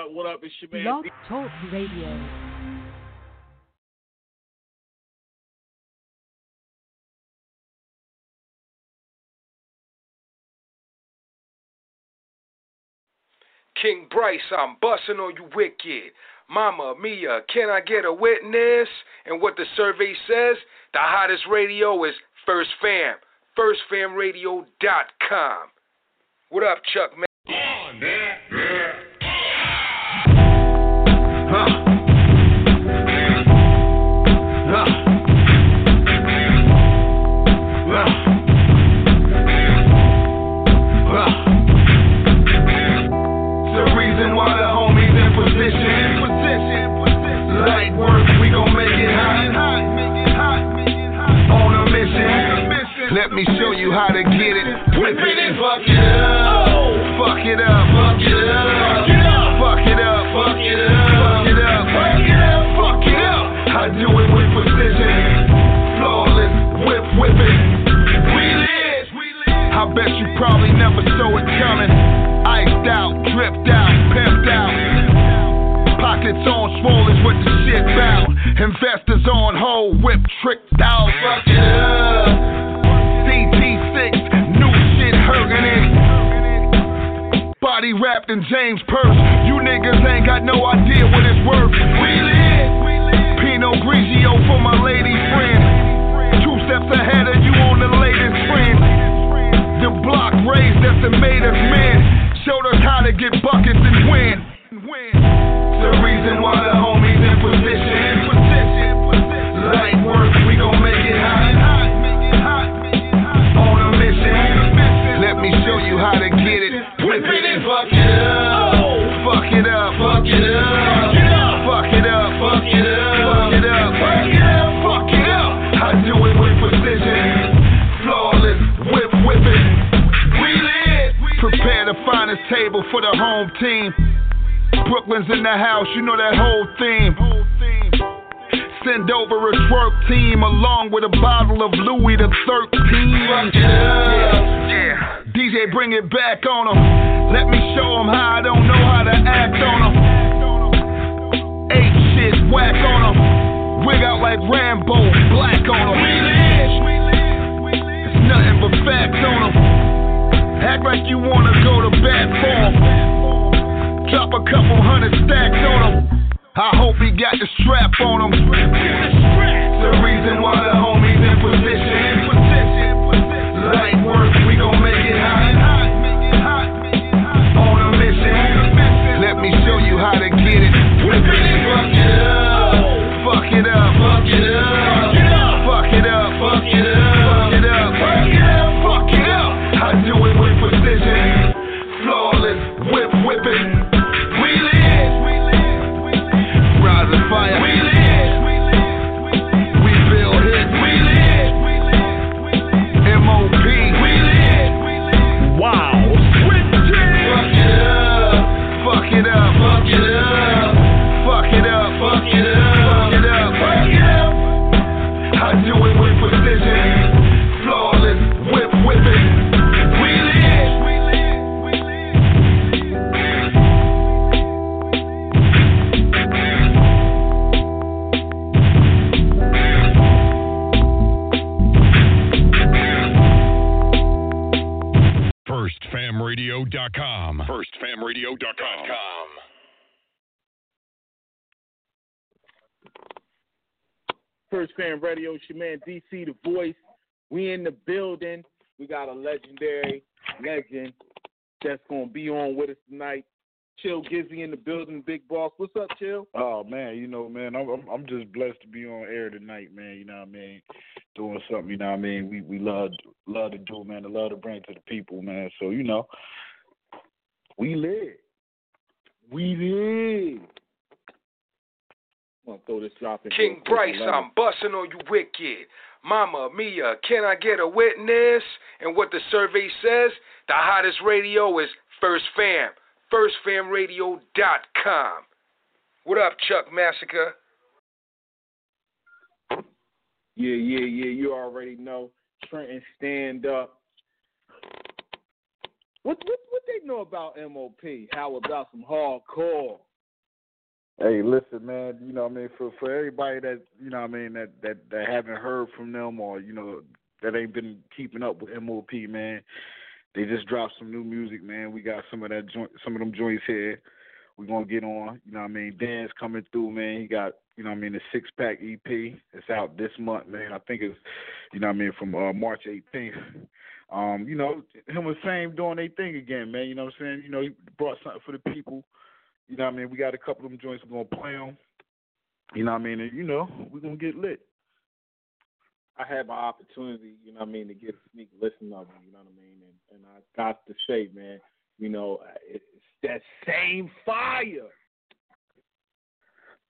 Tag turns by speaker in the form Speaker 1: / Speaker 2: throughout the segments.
Speaker 1: up? What up? It's your man.
Speaker 2: Blog Talk Radio.
Speaker 3: King Bryce, I'm busting on you wicked. Mama Mia, can I get a witness? And what the survey says, the hottest radio is First Fam. FirstFamRadio.com. What up, Chuck, man?
Speaker 4: Investors on hold, whip it up. CT6, new shit hurting it. Body wrapped in James Perse. You niggas ain't got no idea what it's worth. We live. Pinot Grigio for my lady friend. Two steps ahead of you on the latest trend. The block raised us and made us men. Showed us how to get buckets and win. The reason why the homies The table for the home team. Brooklyn's in the house, you know that whole theme. Send over a twerk team along with a bottle of Louis the 13. Yeah. DJ, bring it back on them. Let me show them how I don't know how to act on them. Eight shit, whack on them. Wig out like Rambo, black on them. It's nothing but facts on them. Act like you wanna go to bat for. Drop a couple hundred stacks on him. I hope he got the strap on him. The reason why the homies in position. Light work, we gon' make it hot. On a mission. Let me show you how to get it
Speaker 1: First Fam Radio, it's your man DC the voice. We in the building. We got a legendary legend that's gonna be on with us tonight. Chill Gizzy in the building, big boss. What's up, Chill?
Speaker 5: Oh man, you know, man, I'm I'm, just blessed to be on air tonight, man. You know what I mean? Doing something, you know what I mean? We we love love to do, man. To love to bring to the people, man. So you know, we live. We live.
Speaker 1: Throw this drop in.
Speaker 3: King Bryce, I'm busting on you wicked. Mama Mia, can I get a witness? And what the survey says, the hottest radio is First Fam. FirstFamRadio.com. What up, Chuck Massacre?
Speaker 1: Yeah, yeah, yeah. You already know. Trenton stand up. What what what they know about MOP? How about some hardcore?
Speaker 6: Hey, listen, man. You know, what I mean, for for everybody that you know, what I mean, that that that haven't heard from them or you know that ain't been keeping up with MOP, man. They just dropped some new music, man. We got some of that joint, some of them joints here. We're gonna get on. You know, what I mean, Dan's coming through, man. He got, you know, what I mean, the six pack EP. It's out this month, man. I think it's, you know, what I mean, from uh, March 18th. Um, you know, him and Fame doing their thing again, man. You know what I'm saying? You know, he brought something for the people. You know what I mean? We got a couple of them joints we're gonna play them. You know what I mean? And you know, we're gonna get lit.
Speaker 1: I had my opportunity, you know what I mean, to get a sneak listen of them, you know what I mean? And, and I got to say, man, you know, it's that same fire.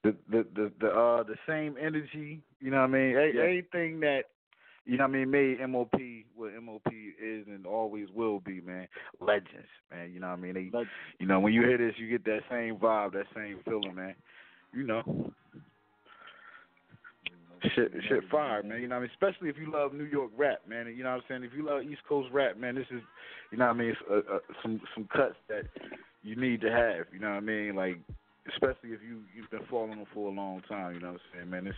Speaker 6: The the the the uh the same energy, you know what I mean? A-
Speaker 1: Yeah.
Speaker 6: Anything that you know what I mean made MOP what MOP is and always will be, man. Legends, man. You know what I mean? They
Speaker 1: Legends.
Speaker 6: you know, when you hear this you get that same vibe, that same feeling, man. You know. Shit, shit, fire, man. You know what I mean? Especially if you love New York rap, man. You know what I'm saying? If you love East Coast rap, man, this is, you know what I mean? It's, uh, uh, some some cuts that you need to have. You know what I mean? Like, especially if you you've been following them for a long time. You know what I'm saying, man? It's,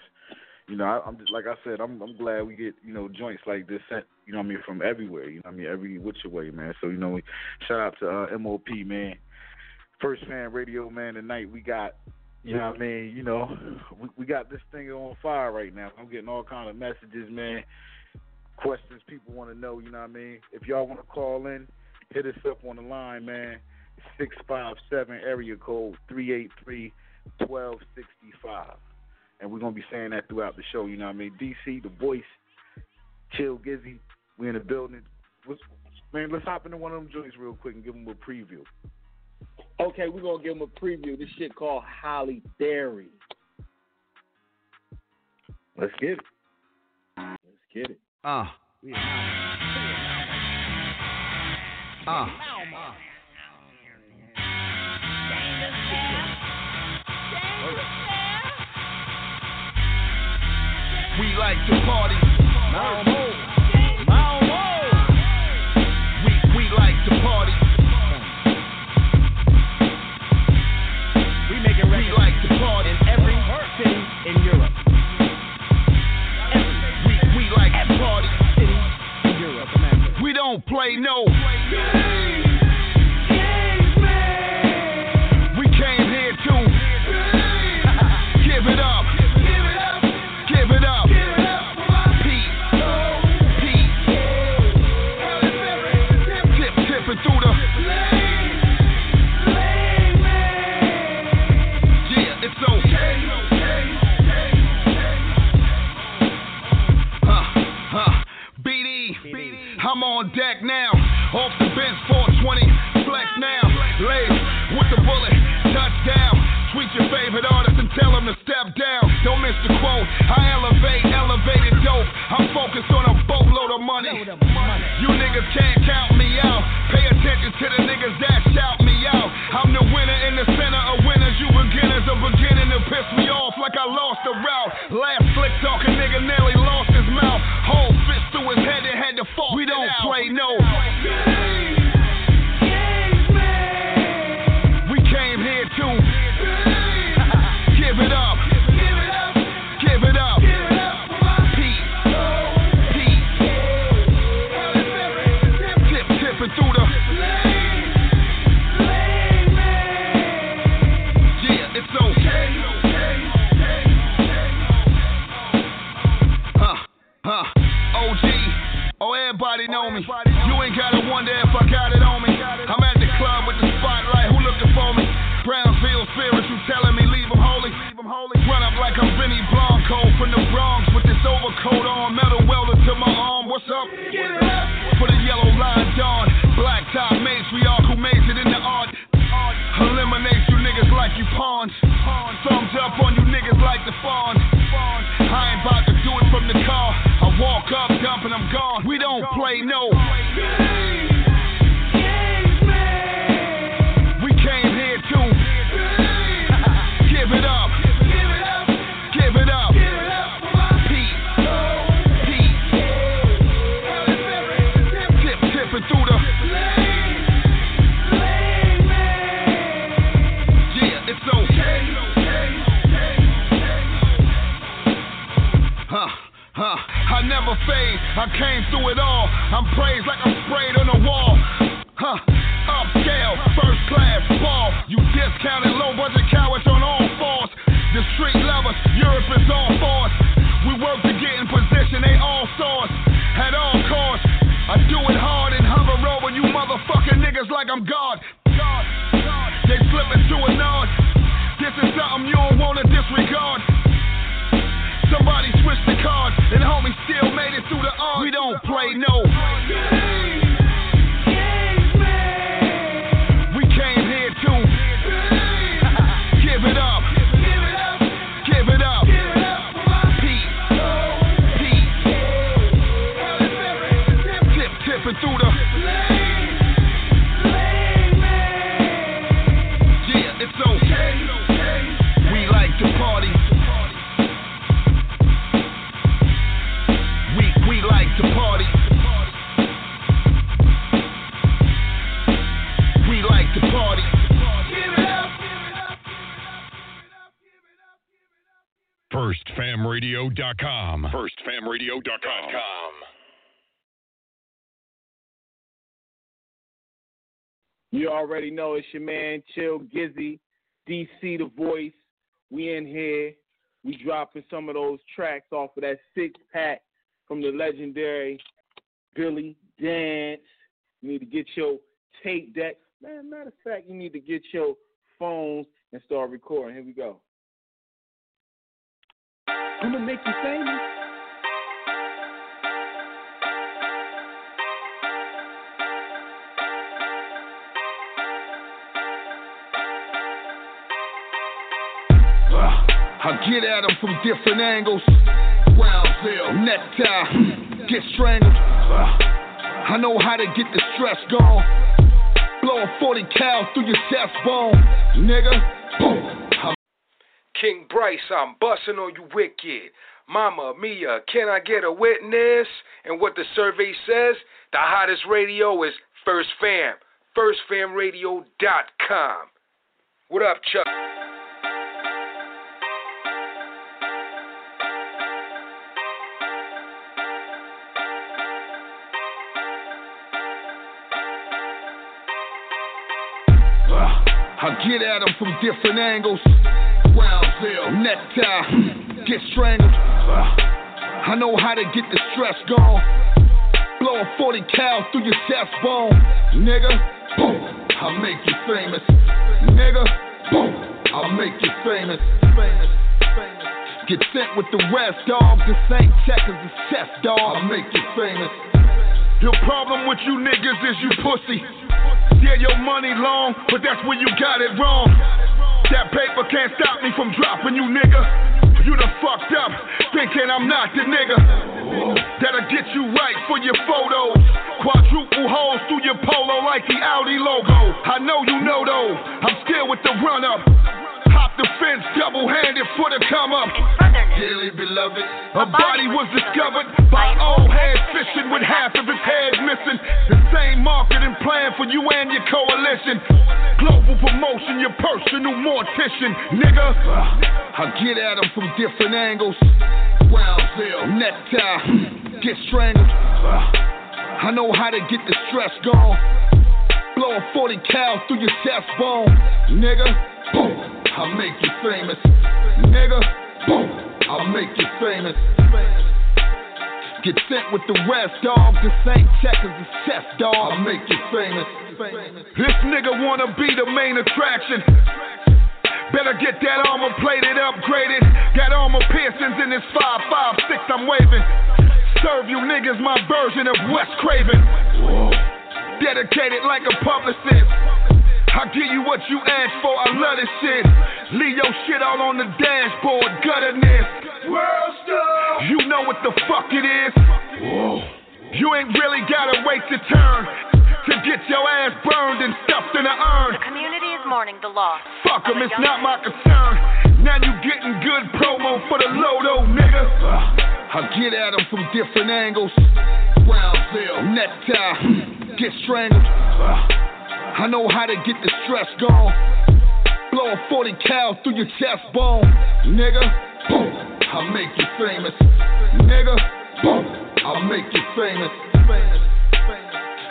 Speaker 6: you know, I, I'm just like I said, I'm I'm glad we get you know joints like this sent. You know I mean? From everywhere. You know I mean? Every which way, man. So you know, shout out to uh, MOP, man. First Fam radio, man. Tonight we got you know I mean? You know, we, we got this thing on fire right now. I'm getting all kind of messages, man. Questions people want to know, you know what I mean? If y'all want to call in, hit us up on the line, man. 657 area code 383 1265. And we're going to be saying that throughout the show, you know what I mean? DC, the voice, Chill Gizzy, we in the building. What's, man, let's hop into one of them joints real quick and give them a preview.
Speaker 1: Okay, we're gonna give them a preview. This shit called Holly Berry.
Speaker 6: Let's get it.
Speaker 1: Let's get it.
Speaker 2: Uh. Uh.
Speaker 4: We like to party. We we like to party.
Speaker 2: We making
Speaker 4: We like to party.
Speaker 2: in every city in Europe.
Speaker 4: We we like to party.
Speaker 2: City in Europe, America.
Speaker 4: We don't play no. Now. Off the bench, 420, flex now. Lace with the bullet, touchdown. Tweet your favorite artist and tell him to step down. Don't miss the quote. I elevate, elevated dope. I'm focused on a boatload of money. You niggas can't count me out. Pay attention to the niggas that shout me out. I'm the winner in the center of winners. You beginners are beginning to piss me off like I lost the route. Last flick talking nigga nearly lost holy. Run up like I'm Benny Blanco from the Bronx with this overcoat on, metal welder to my arm. What's up?
Speaker 1: Already know it's your man Chill Gizzy, DC the voice. We in here. We dropping some of those tracks off of that six pack from the legendary Billy Danze. You need to get your tape deck. Man, matter of fact, you need to get your phones and start recording. Here we go. I'm gonna make you famous.
Speaker 4: I get at them from different angles. Brownsville, necktie, get strangled. I know how to get the stress gone. Blow a 40 cal through your chest bone, nigga. Boom.
Speaker 3: King Bryce, I'm busting on you wicked. Mama Mia, can I get a witness? And what the survey says, the hottest radio is First Fam. FirstFamRadio.com. What up, Chuck?
Speaker 4: Get at them from different angles. Round Brownsville, necktie, get strangled. I know how to get the stress gone. Blow a 40 cal through your chest bone, nigga. Boom, I'll make you famous, nigga. Boom, I'll make you famous. famous. famous. Get sent with the rest, dog. This ain't checkers, it's chess, dog. I'll make you famous. Your problem with you niggas is you pussy. Yeah, your money long, but that's where you got it wrong. That paper can't stop me from dropping you, nigga. You done fucked up, thinking I'm not the nigga. That'll get you right for your photos. Quadruple holes through your polo like the Audi logo. I know you know though, I'm still with the run up. Hop the fence double handed for the come up. Dearly beloved, a body was discovered by old head fishing with half of his head missing. The same marketing plan for you and your coalition. Global promotion, your personal mortician, nigga. I get at them from different angles. Brownsville, necktie, get strangled. I know how to get the stress gone. Blow a 40 cal through your chest bone, nigga. Boom, I'll make you famous, nigga. Boom, I'll make you famous. Get sent with the rest, dog. This ain't checkers, it's chess, dog. I'll make you famous. This nigga wanna be the main attraction. Better get that armor plated, upgraded. Got armor piercings in this 556 I'm waving. Serve you niggas my version of Wes Craven. Dedicated like a publicist. I give you what you asked for, I love this shit. Leave your shit all on the dashboard, gutterness. World star. You know what the fuck it is. You ain't really gotta wait your turn to get your ass burned and stuffed in a urn.
Speaker 7: The community is mourning the loss.
Speaker 4: Fuck
Speaker 7: of
Speaker 4: 'em,
Speaker 7: a
Speaker 4: it's not my concern. Now you getting good promo for the Lodo, nigga. I get at 'em from different angles. Brownsville, necktie, get strangled. I know how to get the stress gone. Blow a 40 cal through your chest bone, nigga. Boom, I'll make you famous, nigga. Boom, I'll make you famous.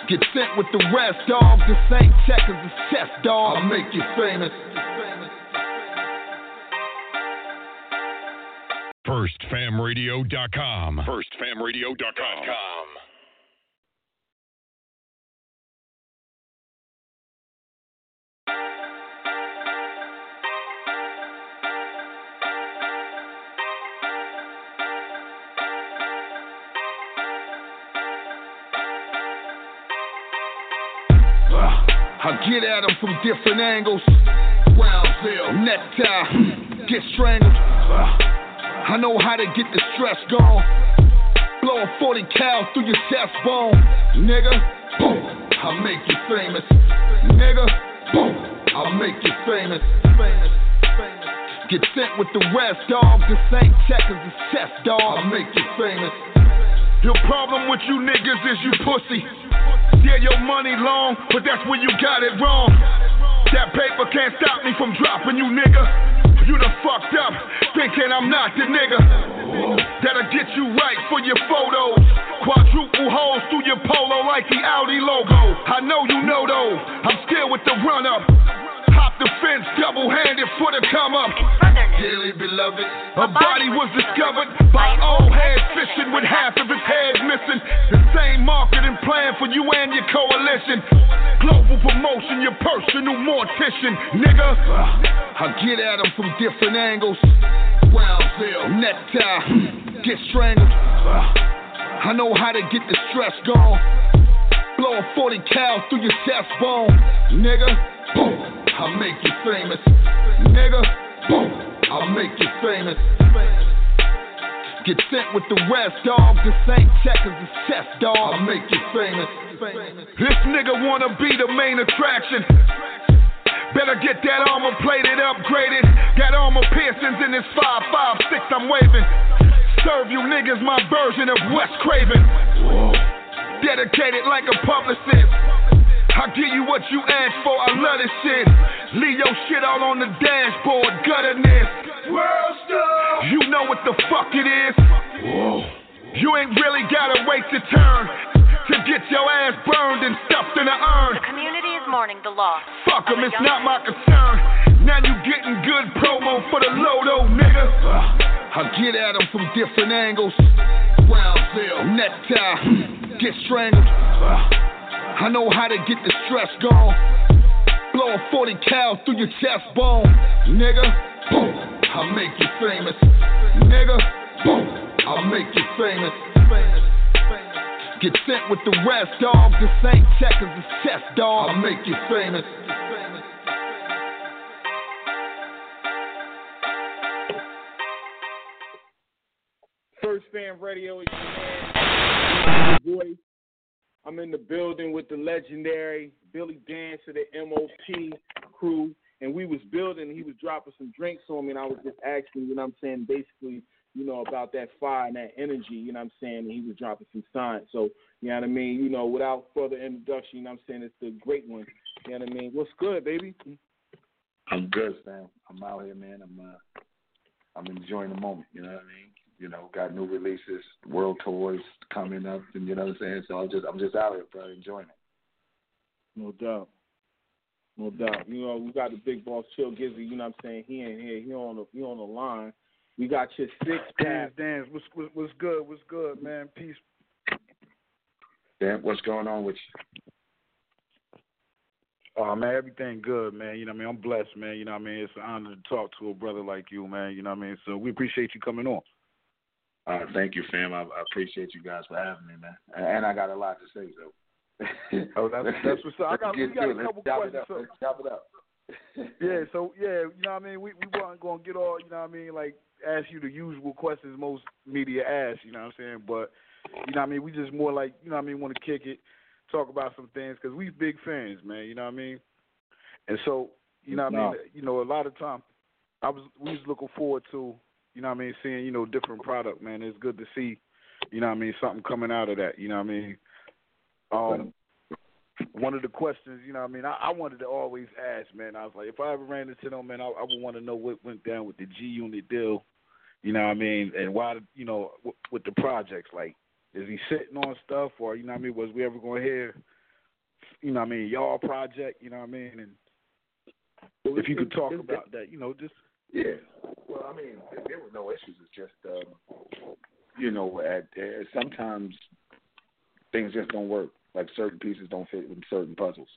Speaker 4: Get sent with the rest, dog. This ain't checkers, it's chess, dog. I'll make you famous.
Speaker 8: FirstFamRadio.com. FirstFamRadio.com.
Speaker 4: I get at them from different angles. Brownsville, necktie, get strangled. I know how to get the stress gone. Blow a 40 cal through your chest bone. Nigga, boom, I'll make you famous. Nigga, boom, I'll make you famous. Get sent with the rest, dog. This ain't checkers, it's chess, dog. I'll make you famous. Your problem with you niggas is you pussy. Yeah, your money long, but that's where you got it wrong. That paper can't stop me from dropping you, nigga. You done fucked up, thinking I'm not the nigga. That'll get you right for your photos. Quadruple holes through your polo like the Audi logo. I know you know though, I'm still with the run up. Double handed for the come up. Dearly beloved, a body was discovered by old head fishing with half of his head missing. The same marketing plan for you and your coalition. Global promotion, your personal mortician, nigga. I get at them from different angles. Brownsville, necktie, get strangled. I know how to get the stress gone. Blow a 40 cal through your chest bone, nigga. Boom, I'll make you famous, nigga. Boom, I'll make you famous. Get sent with the rest, dog. This ain't checkers, it's chess, dog. I'll make you famous. This nigga wanna be the main attraction. Better get that armor plated, upgraded. Got armor piercings in this 556 I'm waving. Serve you niggas my version of Wes Craven. Dedicated like a publicist. I give you what you asked for, I love this shit. Leave your shit all on the dashboard, gutterness. World star. You know what the fuck it is. Whoa. You ain't really gotta wait your turn to get your ass burned and stuffed in an urn.
Speaker 7: The community is mourning the loss.
Speaker 4: Fuck
Speaker 7: of
Speaker 4: 'em,
Speaker 7: a
Speaker 4: it's
Speaker 7: young
Speaker 4: not my concern. Now you getting good promo for the Lodo, nigga. I get at 'em from different angles. Brownsville, necktie, get strangled. I know how to get the stress gone. Blow a 40 cal through your chest bone, nigga. Boom, I'll make you famous, nigga. Boom, I'll make you famous. Get sent with the rest, dog. This ain't checkers, it's chess, dog. I'll make you famous.
Speaker 1: First Fam Radio is your man, voice. I'm in the building with the legendary Billy Danze of the MOP crew, and we was building. He was dropping some drinks on me, and I was just asking, you know, what I'm saying, basically, you know, about that fire and that energy, you know, what I'm saying. And he was dropping some signs. So, you know what I mean. You know, without further introduction, you know, what I'm saying it's the great one. You know what I mean. What's good, baby?
Speaker 5: I'm good, Sam. I'm out here, man. I'm uh, I'm enjoying the moment. You know what I mean? You know, got new releases, world tours coming up, and you know what I'm saying. So I'm just I'm just out here, bro, enjoying it.
Speaker 1: No doubt. No doubt. You know, we got the big boss Chill Gizzy, you know what I'm saying? He ain't here. He on the he on the line. We got your six
Speaker 5: Dance, dance. What's, what's what's good? What's good, man? Peace. Dan, what's going on with you?
Speaker 6: Oh man, everything good, man. You know what I mean? I'm blessed, man. You know what I mean? It's an honor to talk to a brother like you, man. You know what I mean? So we appreciate you coming on.
Speaker 5: Uh, thank you, fam. I, I appreciate you guys for having me, man. And, and I got a lot to say, so.
Speaker 6: Oh, that's that's what's up. I got we got a couple questions.
Speaker 5: It up.
Speaker 6: So,
Speaker 5: Let's chop it up.
Speaker 6: yeah, so yeah, you know what I mean? We we weren't gonna get all, you know what I mean, like ask you the usual questions most media ask, you know what I'm saying? But you know what I mean, we just more like, you know what I mean, want to kick it, talk about some things cuz we big fans, man, you know what I mean? And so, you know what I mean, you know, a lot of time I was we was looking forward to, you know what I mean, seeing, you know, different product, man. It's good to see, you know what I mean, something coming out of that, you know what I mean? Um one of the questions, you know, what I mean, I, I wanted to always ask, man. I was like, if I ever ran into them, man, I, I would want to know what went down with the G Unit deal, you know, what I mean, and why, you know, w- with the projects, like, Is he sitting on stuff, or you know what I mean? Was we ever going to hear, you know what I mean, y'all project? You know what I mean? And if you could talk about that, you know, just
Speaker 9: Yeah. Well, I mean, there, were no issues. It's just, um, you know, at, uh, sometimes things just don't work. Like certain pieces don't fit with certain puzzles.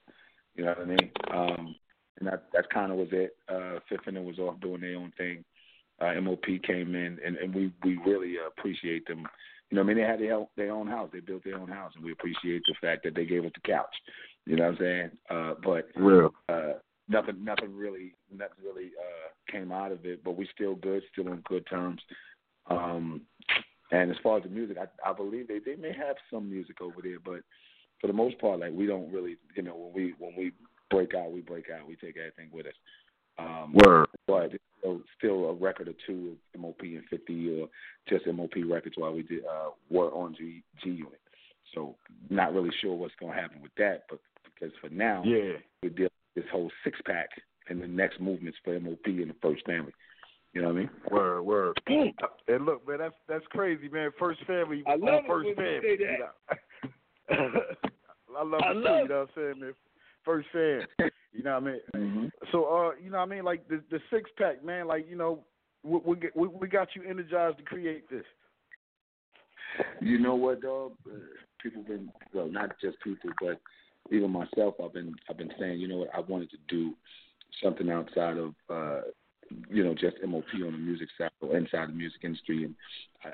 Speaker 9: You know what I mean? Um, and that that kind of was it. Uh, Fifth and was off doing their own thing. Uh, MOP came in, and, and we we really uh, appreciate them. You know, I mean, they had their own, their own house. They built their own house, and we appreciate the fact that they gave us the couch. You know what I'm saying? Uh, but
Speaker 6: real.
Speaker 9: uh, nothing nothing really nothing really uh came out of it but we still good still on good terms um and as far as the music i i believe they they may have some music over there but for the most part like we don't really you know when we when we break out we break out we take everything with us um
Speaker 6: Word.
Speaker 9: but it's still, a record or two of mop and 50 or just mop records while we did uh were on g g unit so not really sure what's going to happen with that but because for now
Speaker 6: Yeah.
Speaker 9: we deal with this whole six pack and the next movements for MOP and the first family. You know what I mean?
Speaker 6: Word, word. And look, man, that's that's crazy, man. First family
Speaker 9: I
Speaker 6: on
Speaker 9: love it
Speaker 6: first
Speaker 9: when you
Speaker 6: family.
Speaker 9: say
Speaker 6: you know? I love
Speaker 9: I
Speaker 6: it too,
Speaker 9: love
Speaker 6: you know what I'm saying, man. First fan. You know what I mean?
Speaker 9: Mm-hmm.
Speaker 6: So uh, you know what I mean, like the the six pack, man, like, you know, we we, get, we we got you energized to create this.
Speaker 9: You know what, dog? Uh, people been well, not just people, but even myself. I've been I've been saying, you know what? I wanted to do something outside of uh, you know just MOP on the music side or inside the music industry, and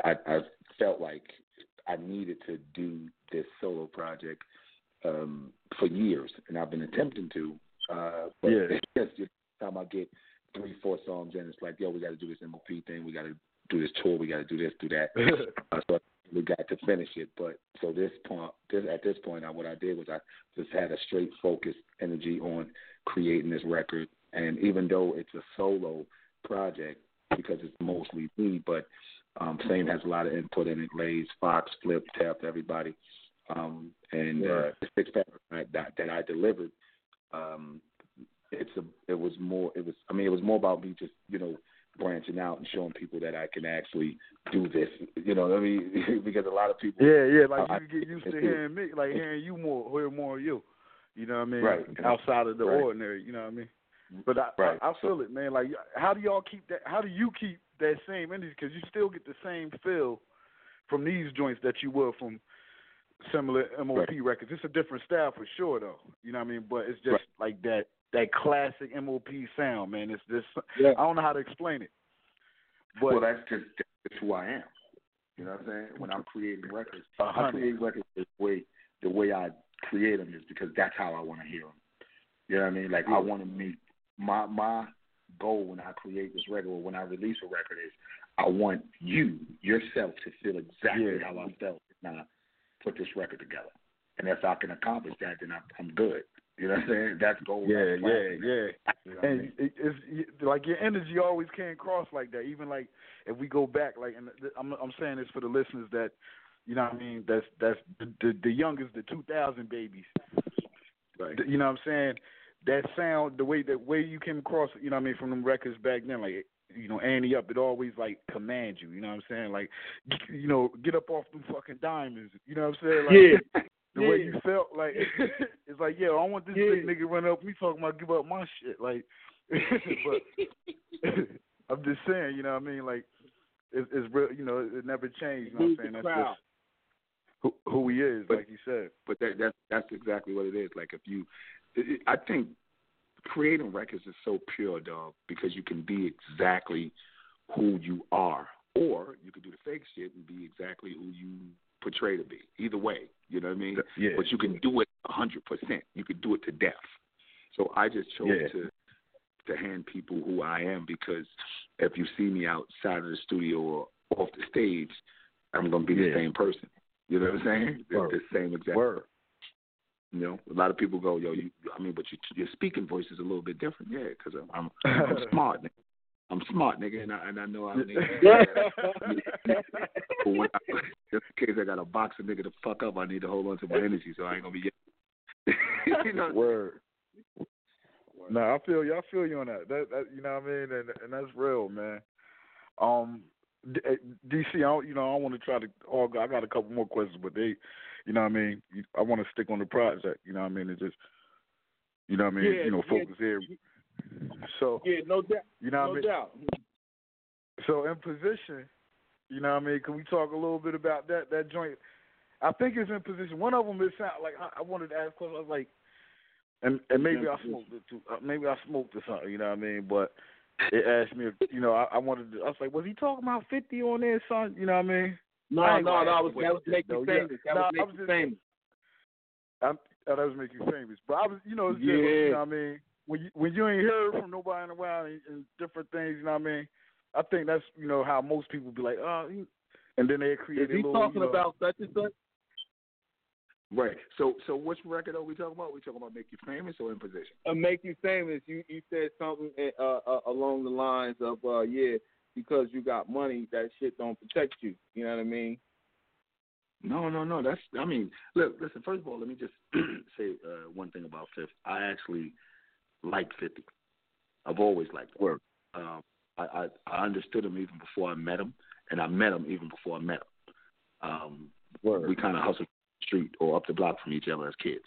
Speaker 9: I, I, I felt like I needed to do this solo project um, for years, and I've been attempting to. Uh, but
Speaker 6: Yeah.
Speaker 9: it's just time I get three, four songs in, it's like, yo, we got to do this MOP thing, we got to do this tour, we got to do this, do that. Uh, so we got to finish it. But so this point, this, at this point, I, what I did was I just had a straight focused energy on creating this record. And even though it's a solo project, because it's mostly me, but um, Fame has a lot of input in it. Lays, Fox, Flip, Tap, everybody. Um, and uh, the six pack that, that I delivered, um, it's a, it was more, it was, I mean, it was more about me just, you know, branching out and showing people that I can actually do this. You know what I mean? because a lot of people,
Speaker 6: Yeah, yeah, like
Speaker 9: I-
Speaker 6: you get used to hearing me, like hearing you more, hearing more of you. You know what I mean?
Speaker 9: Right.
Speaker 6: Outside of the
Speaker 9: Right.
Speaker 6: ordinary, you know what I mean? But I,
Speaker 9: Right.
Speaker 6: I, I feel it, man. Like, how do y'all keep that? How do you keep that same energy? Because you still get the same feel from these joints that you would from similar MOP records. It's a different style for sure, though. You know what I mean? But it's just
Speaker 9: Right.
Speaker 6: like that that classic MOP sound, man. It's just
Speaker 9: Yeah.
Speaker 6: I don't know how to explain it. But
Speaker 9: well, that's just that's who I am. You know what I'm saying? When I'm creating records, I create records the way the way I create them is because that's how I want to hear them. You know what I mean? Like I want to make my my goal when I create this record or when I release a record is I want you yourself to feel exactly
Speaker 6: Yeah.
Speaker 9: how I felt when I put this record together. And if I can accomplish that, then I'm, I'm good. You know what I'm saying? That's goal.
Speaker 6: yeah,
Speaker 9: that's
Speaker 6: yeah, yeah.
Speaker 9: You know what I
Speaker 6: and
Speaker 9: mean?
Speaker 6: it, it's like your energy always came across like that. Even like if we go back, like, and I'm I'm saying this for the listeners that, you know, what I mean, that's that's the the, the youngest, the 2000 babies.
Speaker 9: Right.
Speaker 6: You know what I'm saying? That sound, the way the way you came across, you know, what I mean, from them records back then, like. You know, Ante up, it always like commands you. You know what I'm saying? Like, you know, get up off them fucking diamonds. You know what I'm saying? Like,
Speaker 9: yeah.
Speaker 6: the way you felt, like it's like, yeah, I want this
Speaker 9: Yeah.
Speaker 6: big nigga running up me talking about give up my shit, like. but I'm just saying, you know what I mean? Like, it's, it's real, you know, it never changed. You know what I'm saying? That's
Speaker 9: crowd.
Speaker 6: just who, who he is,
Speaker 9: But-
Speaker 6: like you said.
Speaker 9: but that that's that's exactly what it is. Like if you, it, it- I think creating records is so pure, dog, because you can be exactly who you are, or you could do the fake shit and be exactly who you portray to be. Either way, you know what I mean?
Speaker 6: Yeah.
Speaker 9: But you can do it a hundred percent. You can do it to death. So I just chose
Speaker 6: Yeah.
Speaker 9: to to hand people who I am because if you see me outside of the studio or off the stage, I'm gonna be the
Speaker 6: Yeah.
Speaker 9: same person. You know what I'm saying? The,
Speaker 6: Word.
Speaker 9: the same exact.
Speaker 6: Word.
Speaker 9: You know, a lot of people go, "Yo, you." I mean, but you, your speaking voice is a little bit different, yeah, because I'm, I'm, I'm smart. Nigga. I'm smart, nigga, and I and I know I need. but when I, just in case I got a box of nigga to fuck up, I need to hold on to my energy, so I ain't gonna be. you know,
Speaker 6: Word. No, I feel you. I feel you on that. That, that you know what I mean, and and that's real, man. Um, D- DC, I don't, you know, I want to try to. Oh, I got a couple more questions, but they, you know, what I mean, I want to stick on the project. You know, what I mean, and just, you know, what I mean,
Speaker 1: Yeah,
Speaker 6: you know,
Speaker 1: yeah.
Speaker 6: focus here. So,
Speaker 1: Yeah, no doubt.
Speaker 6: you know, what
Speaker 1: no
Speaker 6: I mean.
Speaker 1: doubt.
Speaker 6: So in position, you know what I mean? Can we talk a little bit about that that joint? I think it's in position. One of them is sound like I, I wanted to ask question. I was like, and and maybe I smoked it too. Uh, maybe I smoked or something. You know what I mean? But it asked me, if, you know, I, I wanted. To, I was like, was he talking about fifty on there, son? You know what I mean?
Speaker 1: No,
Speaker 6: I
Speaker 1: no, no. That was that was make you famous. That was
Speaker 6: I
Speaker 1: make
Speaker 6: was
Speaker 1: you famous.
Speaker 6: I'm, oh, that was make you famous. But I was, you know, it's just,
Speaker 1: Yeah.
Speaker 6: you know what I mean? When you when you ain't heard from nobody in a while and, and different things, you know what I mean? I think that's you know how most people be like, oh, and then they create
Speaker 1: Is he
Speaker 6: a little,
Speaker 1: talking
Speaker 6: you know,
Speaker 1: about such and such?
Speaker 9: Right. So so which record are we talking about? Are we talking about Make You Famous or In Position?
Speaker 1: Uh, make you famous. You you said something uh, uh, along the lines of uh, yeah, because you got money, that shit don't protect you. You know what I mean?
Speaker 9: No, no, no. That's I mean, look, listen. First of all, let me just say uh, one thing about Fifth. I actually like Fifty. I've always liked him.
Speaker 6: Word.
Speaker 9: Um, I, I I understood him even before I met him, and I met him even before I met him. Um,
Speaker 6: Word.
Speaker 9: we kind of hustled the street or up the block from each other as kids.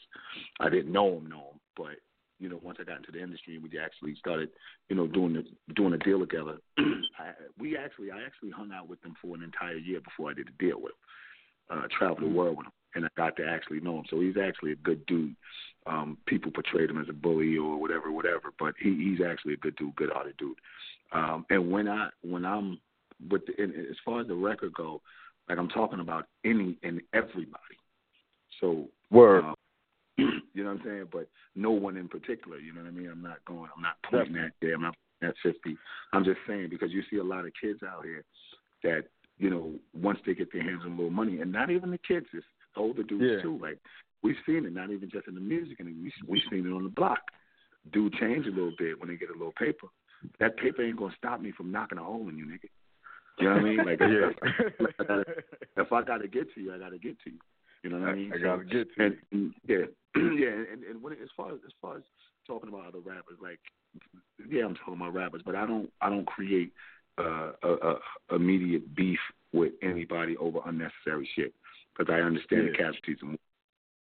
Speaker 9: I didn't know him, know him, but you know, once I got into the industry and we actually started, you know, doing the doing a deal together, I, we actually I actually hung out with them for an entire year before I did a deal with him. Uh, traveled the world with him, and I got to actually know him. So he's actually a good dude. Um, people portrayed him as a bully or whatever, whatever, but he, he's actually a good dude, good-hearted dude. Um, and when I when I'm with the, and as far as the record go, like I'm talking about any and everybody. So
Speaker 6: Word.
Speaker 9: uh, you know what I'm saying? But no one in particular. You know what I mean? I'm not going. I'm not pointing at there. I'm not at 50. I'm just saying because you see a lot of kids out here that you know once they get their hands on a little money, and not even the kids, it's older dudes
Speaker 6: Yeah.
Speaker 9: too. Like we've seen it, not even just in the music, and we we've seen it on the block. Dude change a little bit when they get a little paper. That paper ain't gonna stop me from knocking a hole in you, nigga. You know what I mean? Like
Speaker 6: yeah.
Speaker 9: if I gotta get to you, I gotta get to you. You know what I mean?
Speaker 6: I gotta get to
Speaker 9: and,
Speaker 6: you.
Speaker 9: and yeah, yeah, and, and when it, as far as as far as talking about other rappers, like yeah, I'm talking about rappers, but I don't I don't create uh, a, a immediate beef with anybody over unnecessary shit because I understand the casualties in war.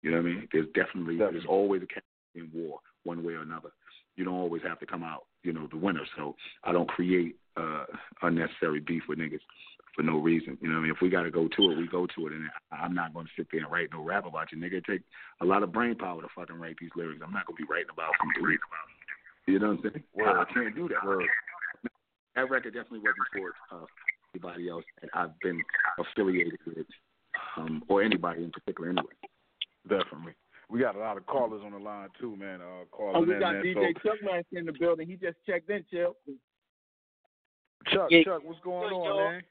Speaker 9: You know what I mean? There's definitely,
Speaker 6: Definitely.
Speaker 9: there's always a casualty in war, one way or another. You don't always have to come out, you know, the winner. So I don't create uh, unnecessary beef with niggas for no reason. You know what I mean? If we got to go to it, we go to it. And I'm not going to sit there and write no rap about you, nigga. It take a lot of brain power to fucking write these lyrics. I'm not going to be writing about some dude. You know what I'm saying? I, I can't do that.
Speaker 6: Word.
Speaker 9: That record definitely wasn't for uh, anybody else that I've been affiliated with, um, or anybody in particular anyway.
Speaker 6: Definitely. We got a lot of callers on the line too, man. Uh, calling
Speaker 1: Oh, we
Speaker 6: in,
Speaker 1: got
Speaker 6: man.
Speaker 1: DJ
Speaker 6: So,
Speaker 1: Chuck Man in the building. He just checked in, chill.
Speaker 6: Chuck,
Speaker 10: Yeah.
Speaker 6: Chuck, what's going
Speaker 10: Good,
Speaker 6: on, man?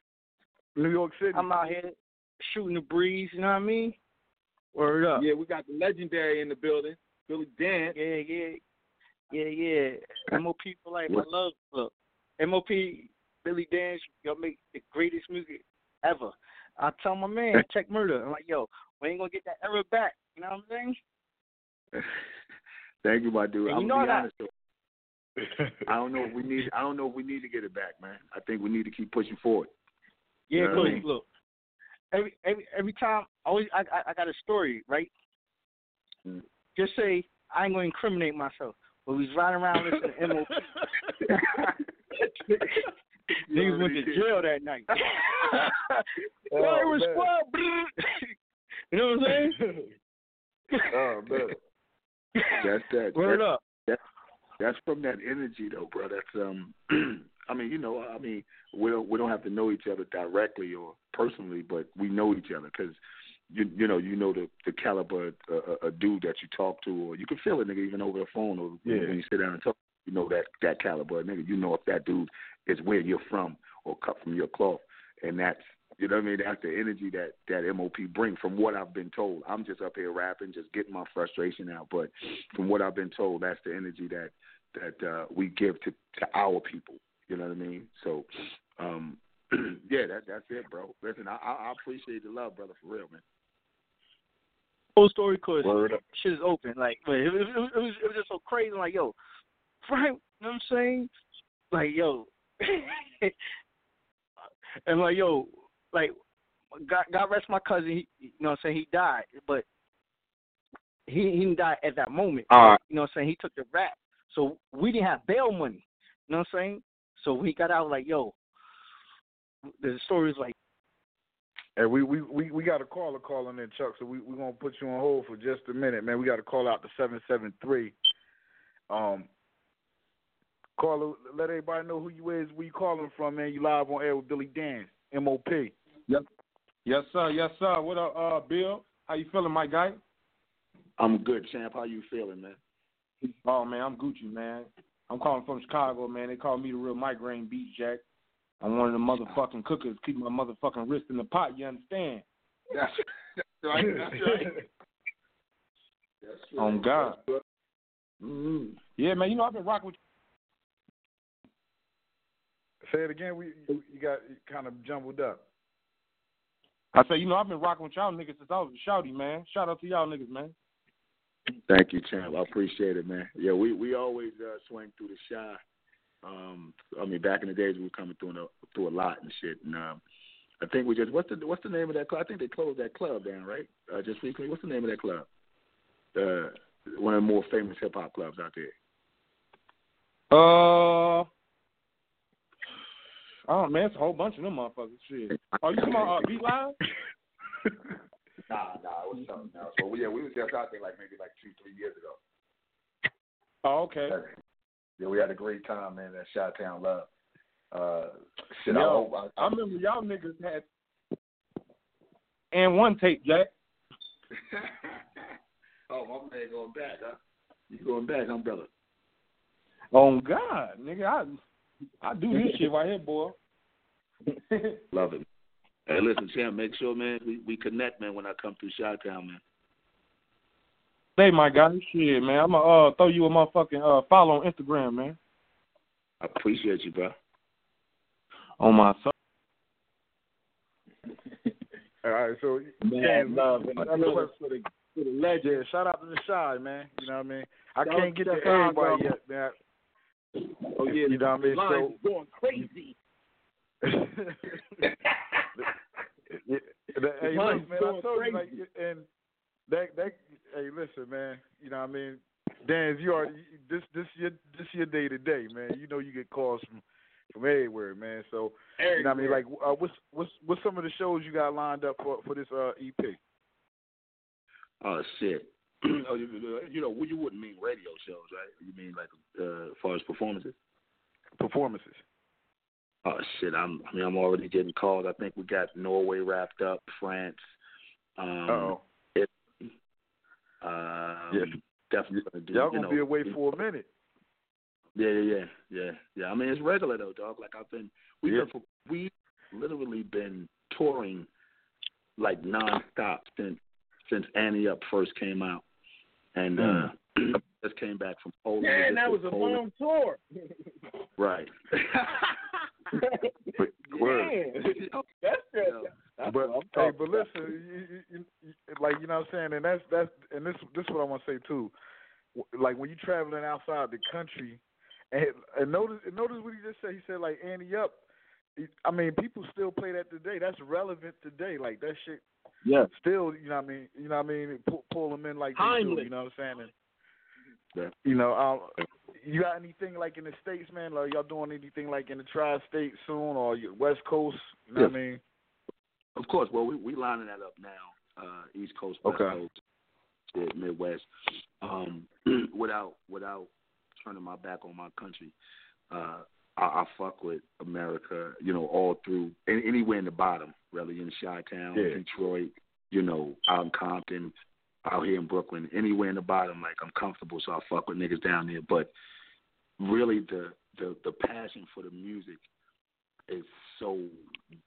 Speaker 6: New York City.
Speaker 10: I'm out here shooting the breeze, you know what I mean? Word up.
Speaker 1: Yeah, we got the legendary in the building, Billy Dan.
Speaker 10: Yeah, yeah. Yeah, yeah. MOP for life. I love look. MOP, Billy Danze, y'all make the greatest music ever. I tell my man, check murder. I'm like, yo, we ain't gonna get that era back. You know what I'm saying?
Speaker 9: Thank you, my dude.
Speaker 10: And
Speaker 9: I'm
Speaker 10: you
Speaker 9: gonna be honest. I don't know if we need. I don't know if we need to get it back, man. I think we need to keep pushing forward.
Speaker 10: Yeah,
Speaker 9: You know what I mean?
Speaker 10: look, every every every time I always I I, I got a story, right?
Speaker 9: Mm.
Speaker 10: Just say I ain't gonna incriminate myself, but we was riding around listening to MOP. Niggas went to jail that night.
Speaker 6: Oh,
Speaker 10: Irish
Speaker 6: man.
Speaker 10: squad. you know what I'm saying?
Speaker 6: oh man.
Speaker 9: That's that.
Speaker 10: Word
Speaker 9: that-
Speaker 10: up.
Speaker 9: That's from that energy, though, bro. That's um. I mean, you know, I mean, we don't we don't have to know each other directly or personally, but we know each other because you you know you know the the caliber uh, a dude that you talk to, or you can feel it, nigga, even over the phone or
Speaker 6: Yeah.
Speaker 9: when you sit down and talk. You know that that caliber, nigga. You know if that dude is where you're from or cut from your cloth, and that's you know what I mean. That's the energy that that MOP bring. From what I've been told, I'm just up here rapping, just getting my frustration out. But from what I've been told, that's the energy that that uh, we give to to our people. You know what I mean? So, um, yeah, that that's it, bro. Listen, I, I I appreciate the love, brother, for real, man.
Speaker 10: Whole story, cause shit is open. Like, but it, was- it, was- it was it was just so crazy. I'm like, yo, Frank, you know what I'm saying? Like, yo, and like yo, like God, God rest my cousin. He, you know, what I'm saying he died, but he he didn't die at that moment.
Speaker 3: Right.
Speaker 10: You know, what I'm saying he took the rap, so we didn't have bail money. You know what I'm saying? So we got out, like yo, the story is like,
Speaker 6: Hey, we we we, we got a caller calling in, Chuck. So we we gonna put you on hold for just a minute, man. We got to call out the seven seven three. Um, caller, let everybody know who you is, where you calling from, man. You live on air with Billy Danze, MOP.
Speaker 11: Yep. Yes, sir. Yes, sir. What up, uh, Bill? How you feeling, my guy?
Speaker 9: I'm good, champ. How you feeling, man?
Speaker 11: Oh man, I'm Gucci, man. I'm calling from Chicago, man. They call me the real migraine beat jack. I'm one of the motherfucking cookers. Keep my motherfucking wrist in the pot. You understand?
Speaker 9: That's, that's right. That's right. That's right.
Speaker 11: On God.
Speaker 9: Mm-hmm.
Speaker 11: Yeah, man. You know I've been rocking with.
Speaker 6: Say it again. We you you got kind of jumbled up.
Speaker 11: I say, you know, I've been rocking with y'all niggas since I was a shouty, man. Shout out to y'all niggas, man.
Speaker 9: Thank you, champ. I appreciate it, man. Yeah, we we always uh, swing through the Chi. Um, I mean, back in the days, we were coming through a, through a lot and shit. And um, I think we just what's the what's the name of that club? I think they closed that club down, right? Uh, just recently. What's the name of that club? Uh, one of the more famous hip hop clubs out there.
Speaker 11: Uh, oh man, it's a whole bunch of them motherfuckers. Shit. Are you talking about uh, Beat Live?
Speaker 9: Nah, nah, it was something else. But yeah, we was just out there like maybe like two, three years ago.
Speaker 11: Oh, okay.
Speaker 9: Yeah, we had a great time, man. That Shot Town Love. Uh, shit, I,
Speaker 11: Yo,
Speaker 9: hope I,
Speaker 11: I remember y'all niggas had and one tape, Jack.
Speaker 9: oh, my man going back, huh? You going back, huh, brother?
Speaker 11: Oh God, nigga, I I do this shit right here, boy.
Speaker 9: Love it. Hey, listen, champ, make sure, man, we, we connect, man, when I come through Shot Town, man.
Speaker 11: Hey, my guy, shit, man. I'm gonna uh, throw you a motherfucking uh, follow on Instagram, man.
Speaker 9: I appreciate you, bro.
Speaker 11: On my son.
Speaker 6: All right, so
Speaker 1: Man,
Speaker 6: Dan,
Speaker 1: love and
Speaker 6: another
Speaker 1: love
Speaker 6: question
Speaker 1: for the for the legend.
Speaker 6: Shout out to the Chi man. You know what I mean? I
Speaker 1: Shout out
Speaker 6: can't get
Speaker 1: to
Speaker 6: to
Speaker 1: the Chi,
Speaker 6: everybody yet, man.
Speaker 1: Oh yeah,
Speaker 6: You know what I mean?
Speaker 1: the lines
Speaker 6: So-
Speaker 1: going crazy.
Speaker 6: Yeah, that, hey, look, man, I
Speaker 1: going
Speaker 6: told you, like,
Speaker 1: crazy.
Speaker 6: and that that hey, listen, man. You know what I mean? Dan, you are this this your this your day to day, man. You know you get calls from from everywhere, man. So you know what I mean? Like, uh, what's what's what's some of the shows you got lined up for for this uh EP?
Speaker 9: Oh, shit. oh, you, you know, you wouldn't mean radio shows, right? You mean like uh, as far as performances?
Speaker 6: Performances.
Speaker 9: Oh shit! I'm. I mean, I'm already getting called. I think we got Norway wrapped up, France. Um. It, um,
Speaker 6: Yeah.
Speaker 9: Definitely gonna do.
Speaker 6: Y'all gonna
Speaker 9: know,
Speaker 6: be away for a minute.
Speaker 9: Yeah, yeah, yeah, yeah, yeah. I mean, it's regular though, dog. Like I've been, we've
Speaker 6: Yeah.
Speaker 9: been, we literally been touring like nonstop since since Ante Up first came out, and uh just came back from Poland. We
Speaker 1: Man, that was a
Speaker 9: Poland.
Speaker 1: long tour.
Speaker 9: right.
Speaker 6: Word.
Speaker 1: Yeah. That's good. That's
Speaker 6: but
Speaker 1: what
Speaker 6: hey, but listen, you, you, you, you- like you know what I'm saying, and that's that's and this this is what I want to say too. Like when you're traveling outside the country, and, and notice notice what he just said. He said like Ante up. I mean, people still play that today. That's relevant today. Like that shit.
Speaker 11: Yeah.
Speaker 6: Still, you know what I mean. You know what I mean. Pull, pull them in like they do. You know what I'm saying? And,
Speaker 9: Yeah.
Speaker 6: you know, um, you got anything like in the states, man? Like y'all doing anything like in the tri-state soon or West Coast? You know what I mean?
Speaker 9: Of course. Well, we we lining that up now. Uh, East Coast, West
Speaker 6: Okay.
Speaker 9: Coast, Midwest. Um, without without turning my back on my country, uh, I, I fuck with America. You know, all through any, anywhere in the bottom, really in Chi-Town,
Speaker 6: Yeah.
Speaker 9: Detroit. You know, out in Compton, out here in Brooklyn, anywhere in the bottom. Like I'm comfortable, so I fuck with niggas down there. But really, the the the passion for the music is so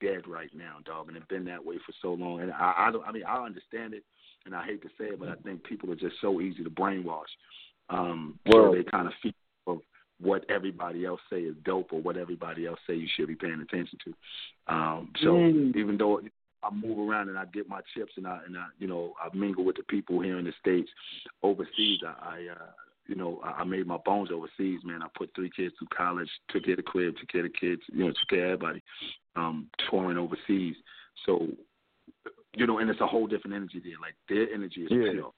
Speaker 9: dead right now, dog, and it's been that way for so long. And I, I don't, I mean, I understand it, and I hate to say it, but I think people are just so easy to brainwash. Um, so they kind of feed of what everybody else say is dope or what everybody else say you should be paying attention to. Um, so
Speaker 1: Mm.
Speaker 9: even though I move around and I get my chips and I and I you know I mingle with the people here in the states, overseas I, I uh, you know, I, I made my bones overseas, man. I put three kids through college, took care of the crib, took care of the kids, you know, took care of everybody, um, touring overseas. So, you know, and it's a whole different energy there. Like their energy is
Speaker 6: Yeah.
Speaker 9: pure.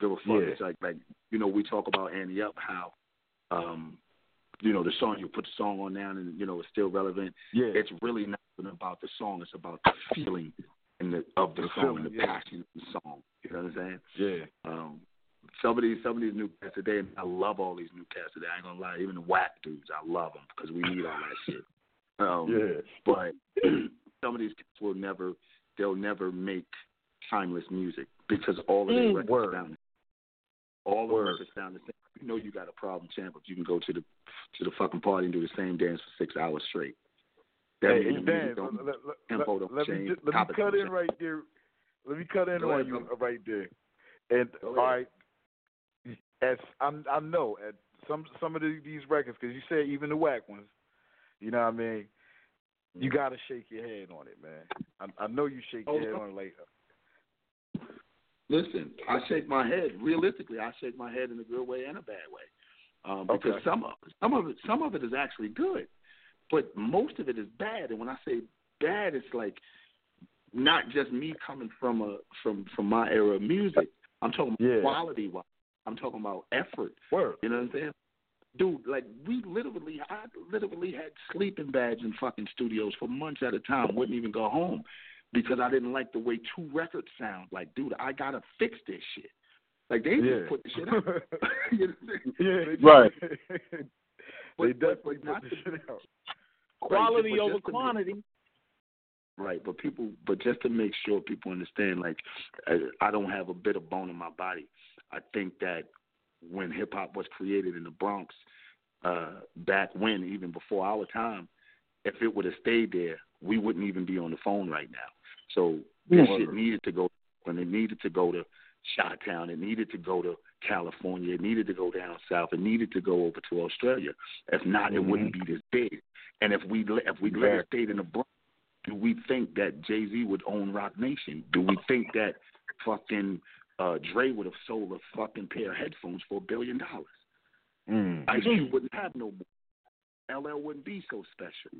Speaker 9: Give a fuck.
Speaker 6: Yeah.
Speaker 9: It's like like you know, we talk about Ante Up how um you know, the song you put the song on now and you know it's still relevant.
Speaker 6: Yeah.
Speaker 9: It's really not about the song, it's about the feeling and the of the,
Speaker 6: The
Speaker 9: song
Speaker 6: feeling,
Speaker 9: and the
Speaker 6: yeah.
Speaker 9: passion of the song. You know what I'm saying?
Speaker 6: Yeah.
Speaker 9: Um, some of these some of these new cats today, I love all these new cats today. I ain't gonna lie, even the whack dudes, I love them because we need all that shit. Um,
Speaker 6: Yeah.
Speaker 9: But some of these cats will never, they'll never make timeless music because all of their
Speaker 6: Mm,
Speaker 9: records
Speaker 6: word.
Speaker 9: sound, all the records sound the same. You know you got a problem, champ, if you can go to the to the fucking party and do the same dance for six hours straight.
Speaker 6: Hey, Dan, let, let,
Speaker 9: tempo
Speaker 6: let, let me
Speaker 9: change,
Speaker 6: let me cut in right there. Let me cut in
Speaker 9: Go
Speaker 6: on
Speaker 9: ahead,
Speaker 6: you
Speaker 9: brother.
Speaker 6: right there. And all right, as I'm, I know at some some of the, these records, because you said even the whack ones, you know what I mean. You
Speaker 9: Mm-hmm.
Speaker 6: gotta shake your head on it, man. I, I know you shake your
Speaker 9: Oh,
Speaker 6: head on it like
Speaker 9: Listen, I shake my head. Realistically, I shake my head in a good way and a bad way, um, because
Speaker 6: Okay.
Speaker 9: some of some of it some of it is actually good, but most of it is bad. And when I say bad, it's like not just me coming from a from from my era of music. I'm talking about
Speaker 6: Yeah.
Speaker 9: quality wise. I'm talking about effort.
Speaker 6: word.
Speaker 9: You know what I'm saying? Dude, like we literally, I literally had sleeping bags in fucking studios for months at a time. Wouldn't even go home because I didn't like the way two records sound. Like, dude, I gotta fix this shit. Like they
Speaker 6: Yeah.
Speaker 9: just put the shit out. you know what I'm saying?
Speaker 6: yeah,
Speaker 1: Right.
Speaker 6: they
Speaker 9: But-
Speaker 6: definitely
Speaker 9: but
Speaker 6: put the shit out.
Speaker 1: Quality
Speaker 9: but
Speaker 1: over
Speaker 9: make-
Speaker 1: quantity.
Speaker 9: Right, but people, but just to make sure people understand, like, I, I don't have a bit of bone in my body. I think that when hip hop was created in the Bronx, uh, back when, even before our time, if it would have stayed there, we wouldn't even be on the phone right now. So this shit needed to go, when it needed to go to Shot Town, it needed to go to California, it needed to go down south, it needed to go over to Australia. If not, it wouldn't be this big. And if we if we let it stay in the Bronx do we think that Jay Z would own Roc Nation? Do we think that fucking uh, Dre would have sold a fucking pair of headphones for a billion dollars?
Speaker 6: Mm.
Speaker 9: Ice Cube wouldn't have no more. LL wouldn't be so special.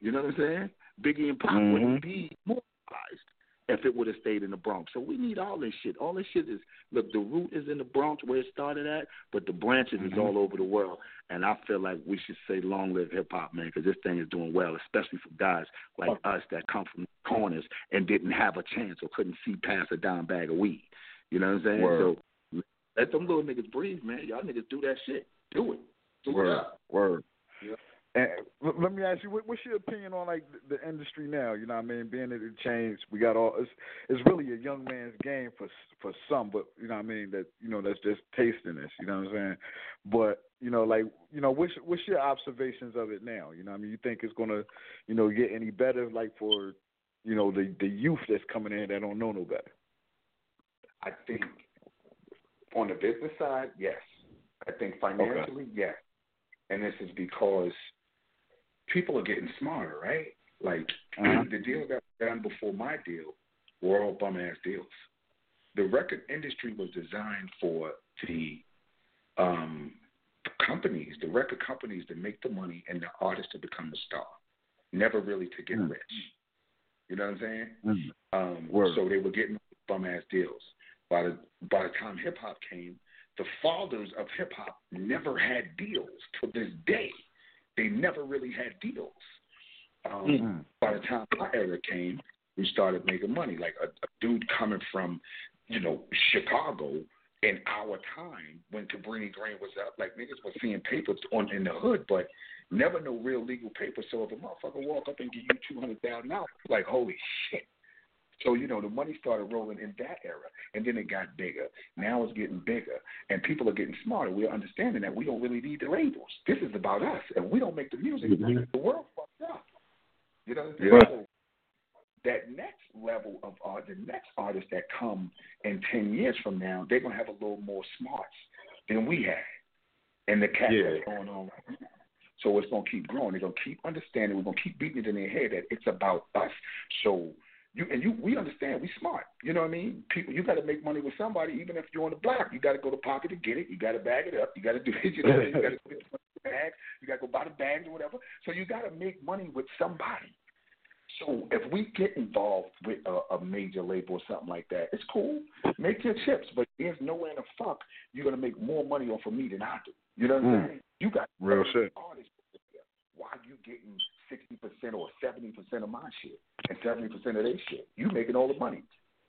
Speaker 9: You know what I'm saying? Biggie and Pac
Speaker 6: Mhm.
Speaker 9: wouldn't be moralized if it would have stayed in the Bronx. So we need all this shit. All this shit is look. The root is in the Bronx where it started at, but the branches is mm-hmm. all over the world. And I feel like we should say long live hip hop, man, because this thing is doing well, especially for guys like oh. us that come from corners and didn't have a chance or couldn't see past a dime bag of weed. You know what I'm saying?
Speaker 6: Word.
Speaker 9: So let them little niggas breathe, man. Y'all niggas do that shit. Do it. Do it
Speaker 6: Word.
Speaker 9: up.
Speaker 6: Word. And let me ask you, what's your opinion on like the, industry now? You know, what I mean, being that it changed, we got all. It's it's really a young man's game for for some, but you know, what I mean that you know that's just tasting this. You know what I'm saying? But you know, like you know, what's what's your observations of it now? You know, what I mean, you think it's gonna, you know, get any better? Like for, you know, the the youth that's coming in that don't know no better.
Speaker 9: I think on the business side, yes. I think financially, yes. And this is because people are getting smarter, right? Like
Speaker 6: Uh-huh.
Speaker 9: the deal that was done before my deal were all bum ass deals. The record industry was designed for the um, companies, the record companies to make the money and the artist to become the star, never really to get
Speaker 6: Mm.
Speaker 9: rich. You know what I'm saying?
Speaker 6: Mm.
Speaker 9: Um,
Speaker 6: Word.
Speaker 9: so they were getting bum ass deals. By the by the time hip hop came, the fathers of hip hop never had deals to this day. They never really had deals. Um,
Speaker 6: Mhm.
Speaker 9: By the time my era came, we started making money. Like a, a dude coming from, you know, Chicago in our time when Cabrini Green was up, like niggas was seeing papers on in the hood, but never no real legal paper. So if a motherfucker walk up and give you two hundred thousand dollars, like holy shit. So you know the money started rolling in that era, and then it got bigger. Now it's getting bigger, and people are getting smarter. We're understanding that we don't really need the labels. This is about us, and we don't make the music.
Speaker 6: Mhm.
Speaker 9: The world fucked up. You know what I'm saying?
Speaker 6: Yeah.
Speaker 9: So that next level of art, the next artists that come in ten years from now, they're gonna have a little more smarts than we had, and the cat
Speaker 6: Yeah.
Speaker 9: that's going on. right now. So it's gonna keep growing. They're gonna keep understanding. We're gonna keep beating it in their head that it's about us. So You and you, we understand. We smart. You know what I mean? People, you got to make money with somebody, even if you're on the block. You got to go to pocket to get it. You got to bag it up. You got to do it. You know, you got to get the bags. You got to go buy the bags or whatever. So you got to make money with somebody. So if we get involved with a, a major label or something like that, it's cool. Make your chips, but there's no way in the fuck you're gonna make more money off of me than I do. You know what I'm
Speaker 6: Mm.
Speaker 9: saying? You got
Speaker 6: Real shit.
Speaker 9: artists. Why you getting sixty percent or seventy percent of my shit and seventy percent of their shit? You making all the money.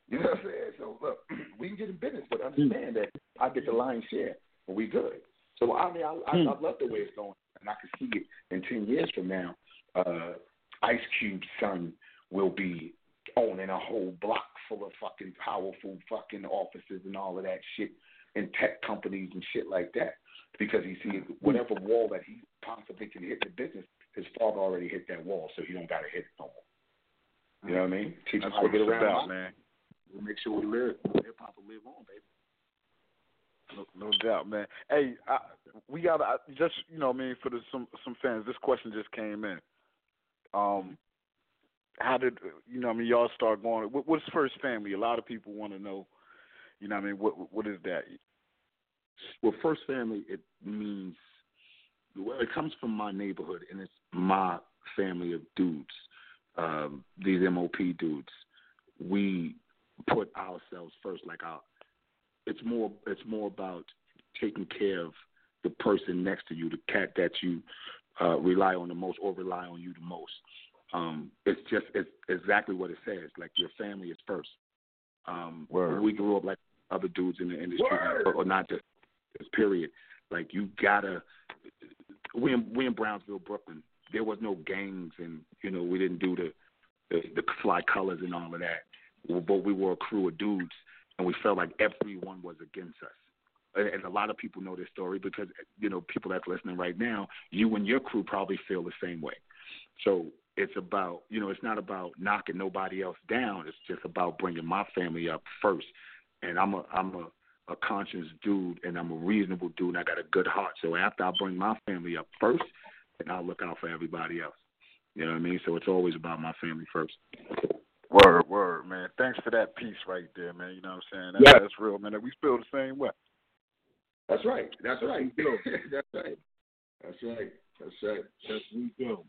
Speaker 9: You know what I'm saying? So look, we can get in business, but understand that I get the lion's share, and we good. So I mean, I, I, I love the way it's going, and I can see it in ten years from now. Uh, Ice Cube's son will be owning a whole block full of fucking powerful fucking offices and all of that shit, and tech companies and shit like that, because he sees whatever wall that he possibly can hit the business, his father already hit that wall, so he don't got to hit it no more. You know what I mean? Teach
Speaker 6: That's what
Speaker 9: get
Speaker 6: it's
Speaker 9: around.
Speaker 6: about, man.
Speaker 9: We'll make sure we live. Hip hop will live on, baby.
Speaker 6: No, no doubt, man. Hey, I, we got to just you know, what I mean, for the, some some fans, this question just came in. Um, how did you know? what I mean, y'all start going. What, what's first family? A lot of people want to know. You know, what I mean, what what is that?
Speaker 9: Well, first family, it means well, it comes from my neighborhood, and it's my family of dudes. Um, these MOP dudes, we put ourselves first. Like our, it's more, it's more about taking care of the person next to you, the cat that you uh, rely on the most, or rely on you the most. Um, it's just it's exactly what it says. Like your family is first. Um,
Speaker 6: Word.
Speaker 9: we grew up like other dudes in the industry,
Speaker 6: Word.
Speaker 9: or, or not just this period. Like you gotta. We in we in Brownsville, Brooklyn. There was no gangs, and you know we didn't do the the, the fly colors and all of that. But we were a crew of dudes, and we felt like everyone was against us. And, and a lot of people know this story because you know people that's listening right now. You and your crew probably feel the same way. So it's about you know it's not about knocking nobody else down. It's just about bringing my family up first. And I'm a I'm a a conscious dude and I'm a reasonable dude and I got a good heart. So after I bring my family up first, then I'll look out for everybody else. You know what I mean? So it's always about my family first.
Speaker 6: Word, word, man. Thanks for that piece right there, man. You know what I'm saying? That's,
Speaker 9: Yeah.
Speaker 6: that's real, man. We feel the same way.
Speaker 9: That's right. That's right. That's right. That's right. That's right. That's we do.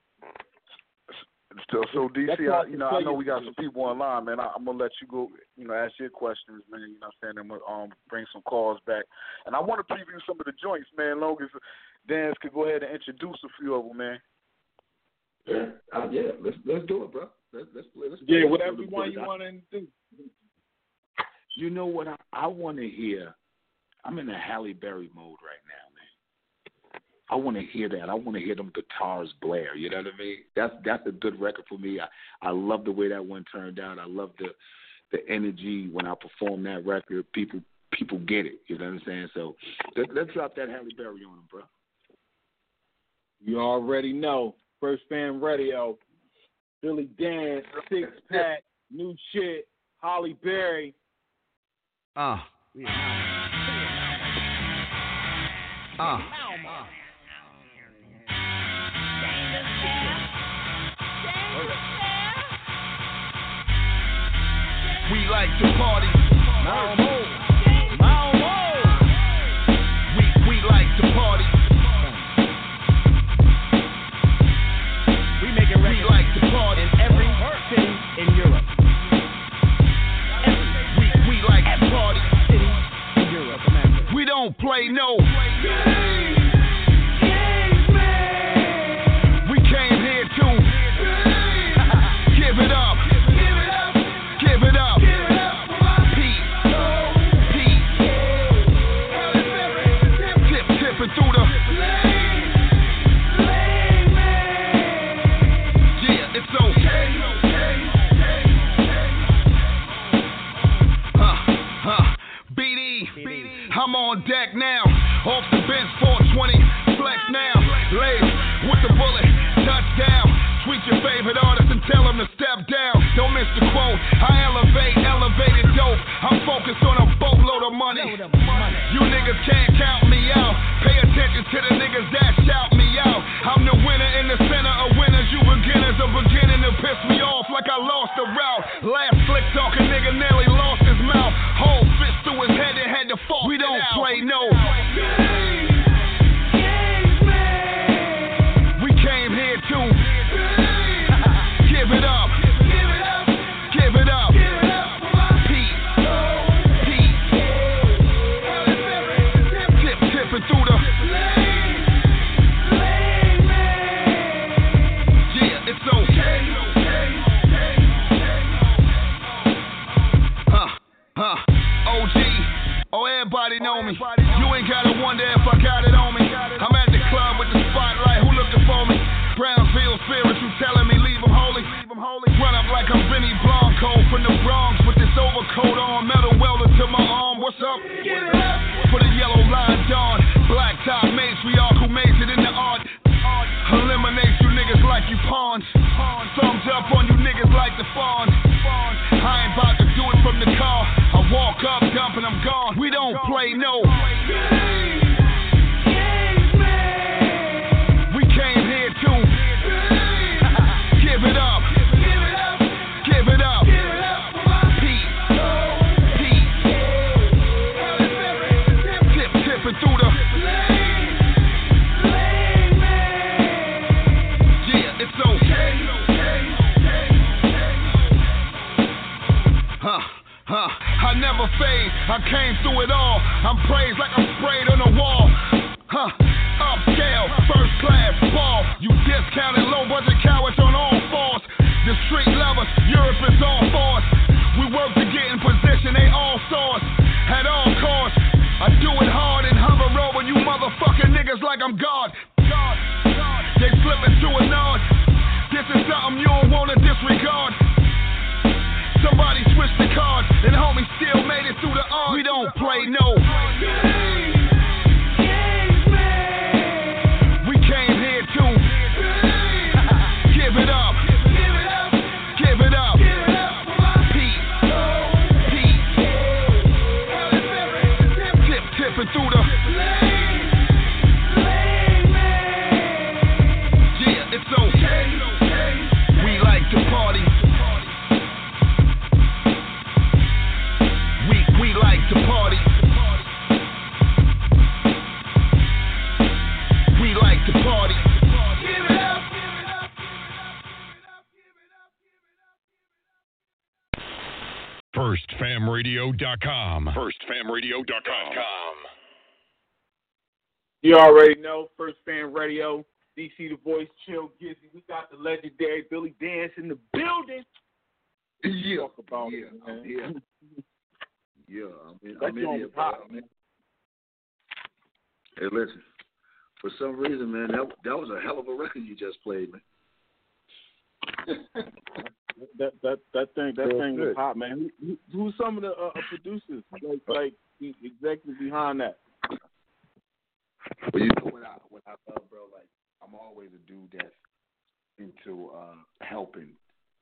Speaker 6: So, so DC, I, you know, I know we got some people online, man. I, I'm gonna let you go, you know, ask your questions, man. You know, what I'm saying, and we'll um bring some calls back. And I want to preview some of the joints, man. Long as Dan could go ahead and introduce a few of them, man.
Speaker 9: Yeah. Uh, yeah. Let's let's do it, bro. Let's let's play. Let's
Speaker 1: Yeah,
Speaker 9: play.
Speaker 1: whatever
Speaker 9: Let's
Speaker 1: one you want to do.
Speaker 9: You know what? I, I want to hear. I'm in a Halle Berry mode right now, man. I want to hear that. I want to hear them guitars blare. You know what I mean? That's that's a good record for me. I I love the way that one turned out. I love the the energy when I perform that record. People people get it. You know what I'm saying? So let, let's drop that Halle Berry on them, bro.
Speaker 1: You already know. First Fam Radio. Billy Danze, Six Pack, New Shit, Halle Berry.
Speaker 2: Uh. Uh.
Speaker 4: We like to party. Don't play no. You
Speaker 1: already know, First Fam Radio, DC the Voice, Chill Gizzy. We got the legendary Billy Danze in the building.
Speaker 9: Yeah,
Speaker 1: Talk about
Speaker 9: yeah,
Speaker 1: it, man.
Speaker 9: yeah. Yeah, I'm in,
Speaker 1: That
Speaker 9: I'm in
Speaker 1: joint
Speaker 9: here,
Speaker 1: was
Speaker 9: bro.
Speaker 1: hot,
Speaker 9: I'm in. Hey, listen. For some reason, man, that that was a hell of a record you just played, man.
Speaker 1: That that that thing that
Speaker 5: Real
Speaker 1: thing was hot, man. Who, who, who's some of the uh, uh, producers like like the executives behind that?
Speaker 9: Well, you know what I what I love, bro. Like I'm always a dude that's into uh, helping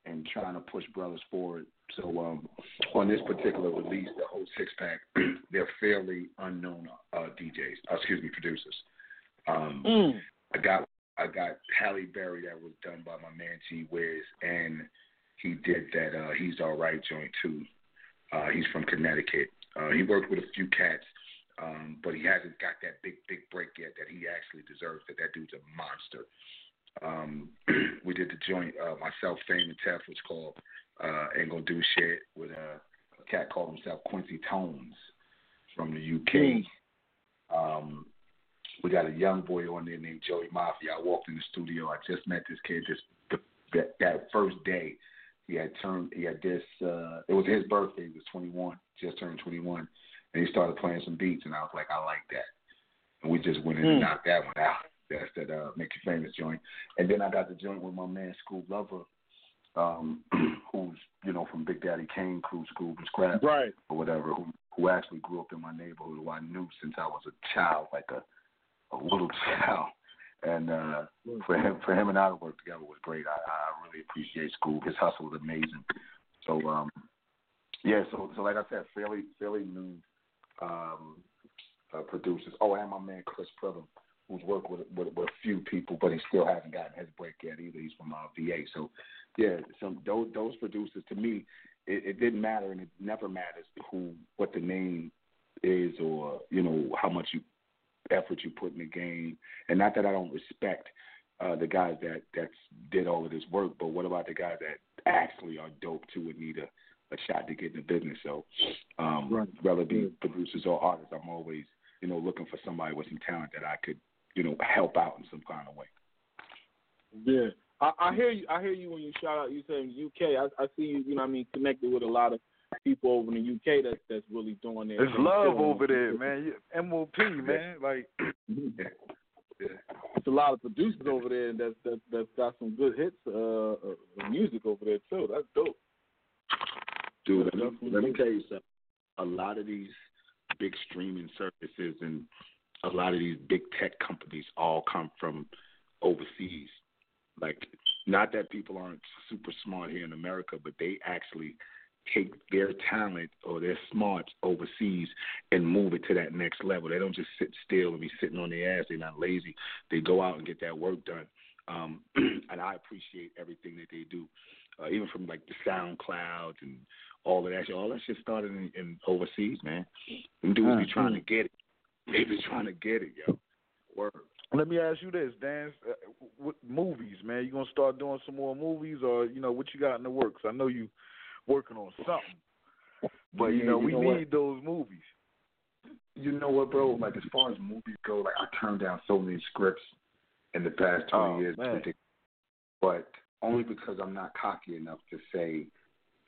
Speaker 9: and trying to push brothers forward. So um, on this particular release, the whole six pack, they're fairly unknown uh, DJs. Uh, excuse me, producers. Um,
Speaker 1: Mm.
Speaker 9: I got I got Halle Berry that was done by my man G Wiz, and he did that. Uh, He's all right joint too. Uh, he's from Connecticut. Uh, he worked with a few cats, um, but he hasn't got that big big break yet that he actually deserves. That that dude's a monster. Um, we did the joint uh, myself, Fame and Tef, was called uh, "Ain't Gonna Do Shit" with a, a cat called himself Quincy Tones from the UK. Um, we got a young boy on there named Joey Mafia. I walked in the studio. I just met this kid this that, that first day. He had turned. He had this. Uh, it was his birthday. He was 21. Just turned 21, and he started playing some beats. And I was like, I like that. And we just went in and
Speaker 1: Hmm.
Speaker 9: knocked that one out. That's that uh, make you famous joint. And then I got the joint with my man Scoob Lover, um, who's you know from Big Daddy Kane crew, Scoob from Scrap
Speaker 1: Right.
Speaker 9: or whatever, who who actually grew up in my neighborhood, who I knew since I was a child, like a a little child. And uh for him for him and I to work together was great. I, I really appreciate Scoob. His hustle was amazing. So um yeah, so so like I said, fairly fairly new um uh, producers. Oh, and my man Chris Pridham, who's worked with, with with a few people, but he still hasn't gotten his break yet either. He's from uh, VA. So yeah, some those those producers to me, it, it didn't matter, and it never matters who what the name is or you know how much you effort you put in the game. And not that I don't respect uh, the guys that that's did all of this work, but what about the guys that actually are dope too and need a, a shot to get in the business? So um,
Speaker 1: Right.
Speaker 9: whether it be producers or artists, I'm always you know looking for somebody with some talent that I could you know help out in some kind of way.
Speaker 1: Yeah. I, I hear you. I hear you when you shout out. You saying UK. I, I see you. You know, what I mean, connected with a lot of people over in the UK. That's that's really doing their.
Speaker 6: There's love over there, man. MOP, man. Like, yeah,
Speaker 1: It's a lot of producers over there that's that that's got some good hits, uh, uh music over there too. That's dope.
Speaker 9: Dude, let me, let me tell you something. A lot of these big streaming services and a lot of these big tech companies all come from overseas. Like, not that people aren't super smart here in America, but they actually take their talent or their smarts overseas and move it to that next level. They don't just sit still and be sitting on their ass. They're not lazy. They go out and get that work done. Um, and I appreciate everything that they do, uh, even from like the SoundClouds and all of that. shit. All that shit started in, in overseas, man. Them dudes be trying to get it. They be trying to get it, yo. Word.
Speaker 6: Let me ask you this, Dan. Uh, what movies, man? You gonna start doing some more movies, or you know what you got in the works? I know you working on something, but you
Speaker 9: Yeah,
Speaker 6: know
Speaker 9: you
Speaker 6: we
Speaker 9: know
Speaker 6: need
Speaker 9: what?
Speaker 6: those movies.
Speaker 9: You know what, bro? Like as far as movies go, like I turned down so many scripts in the past twenty
Speaker 6: Oh,
Speaker 9: years,
Speaker 6: man.
Speaker 9: but only because I'm not cocky enough to say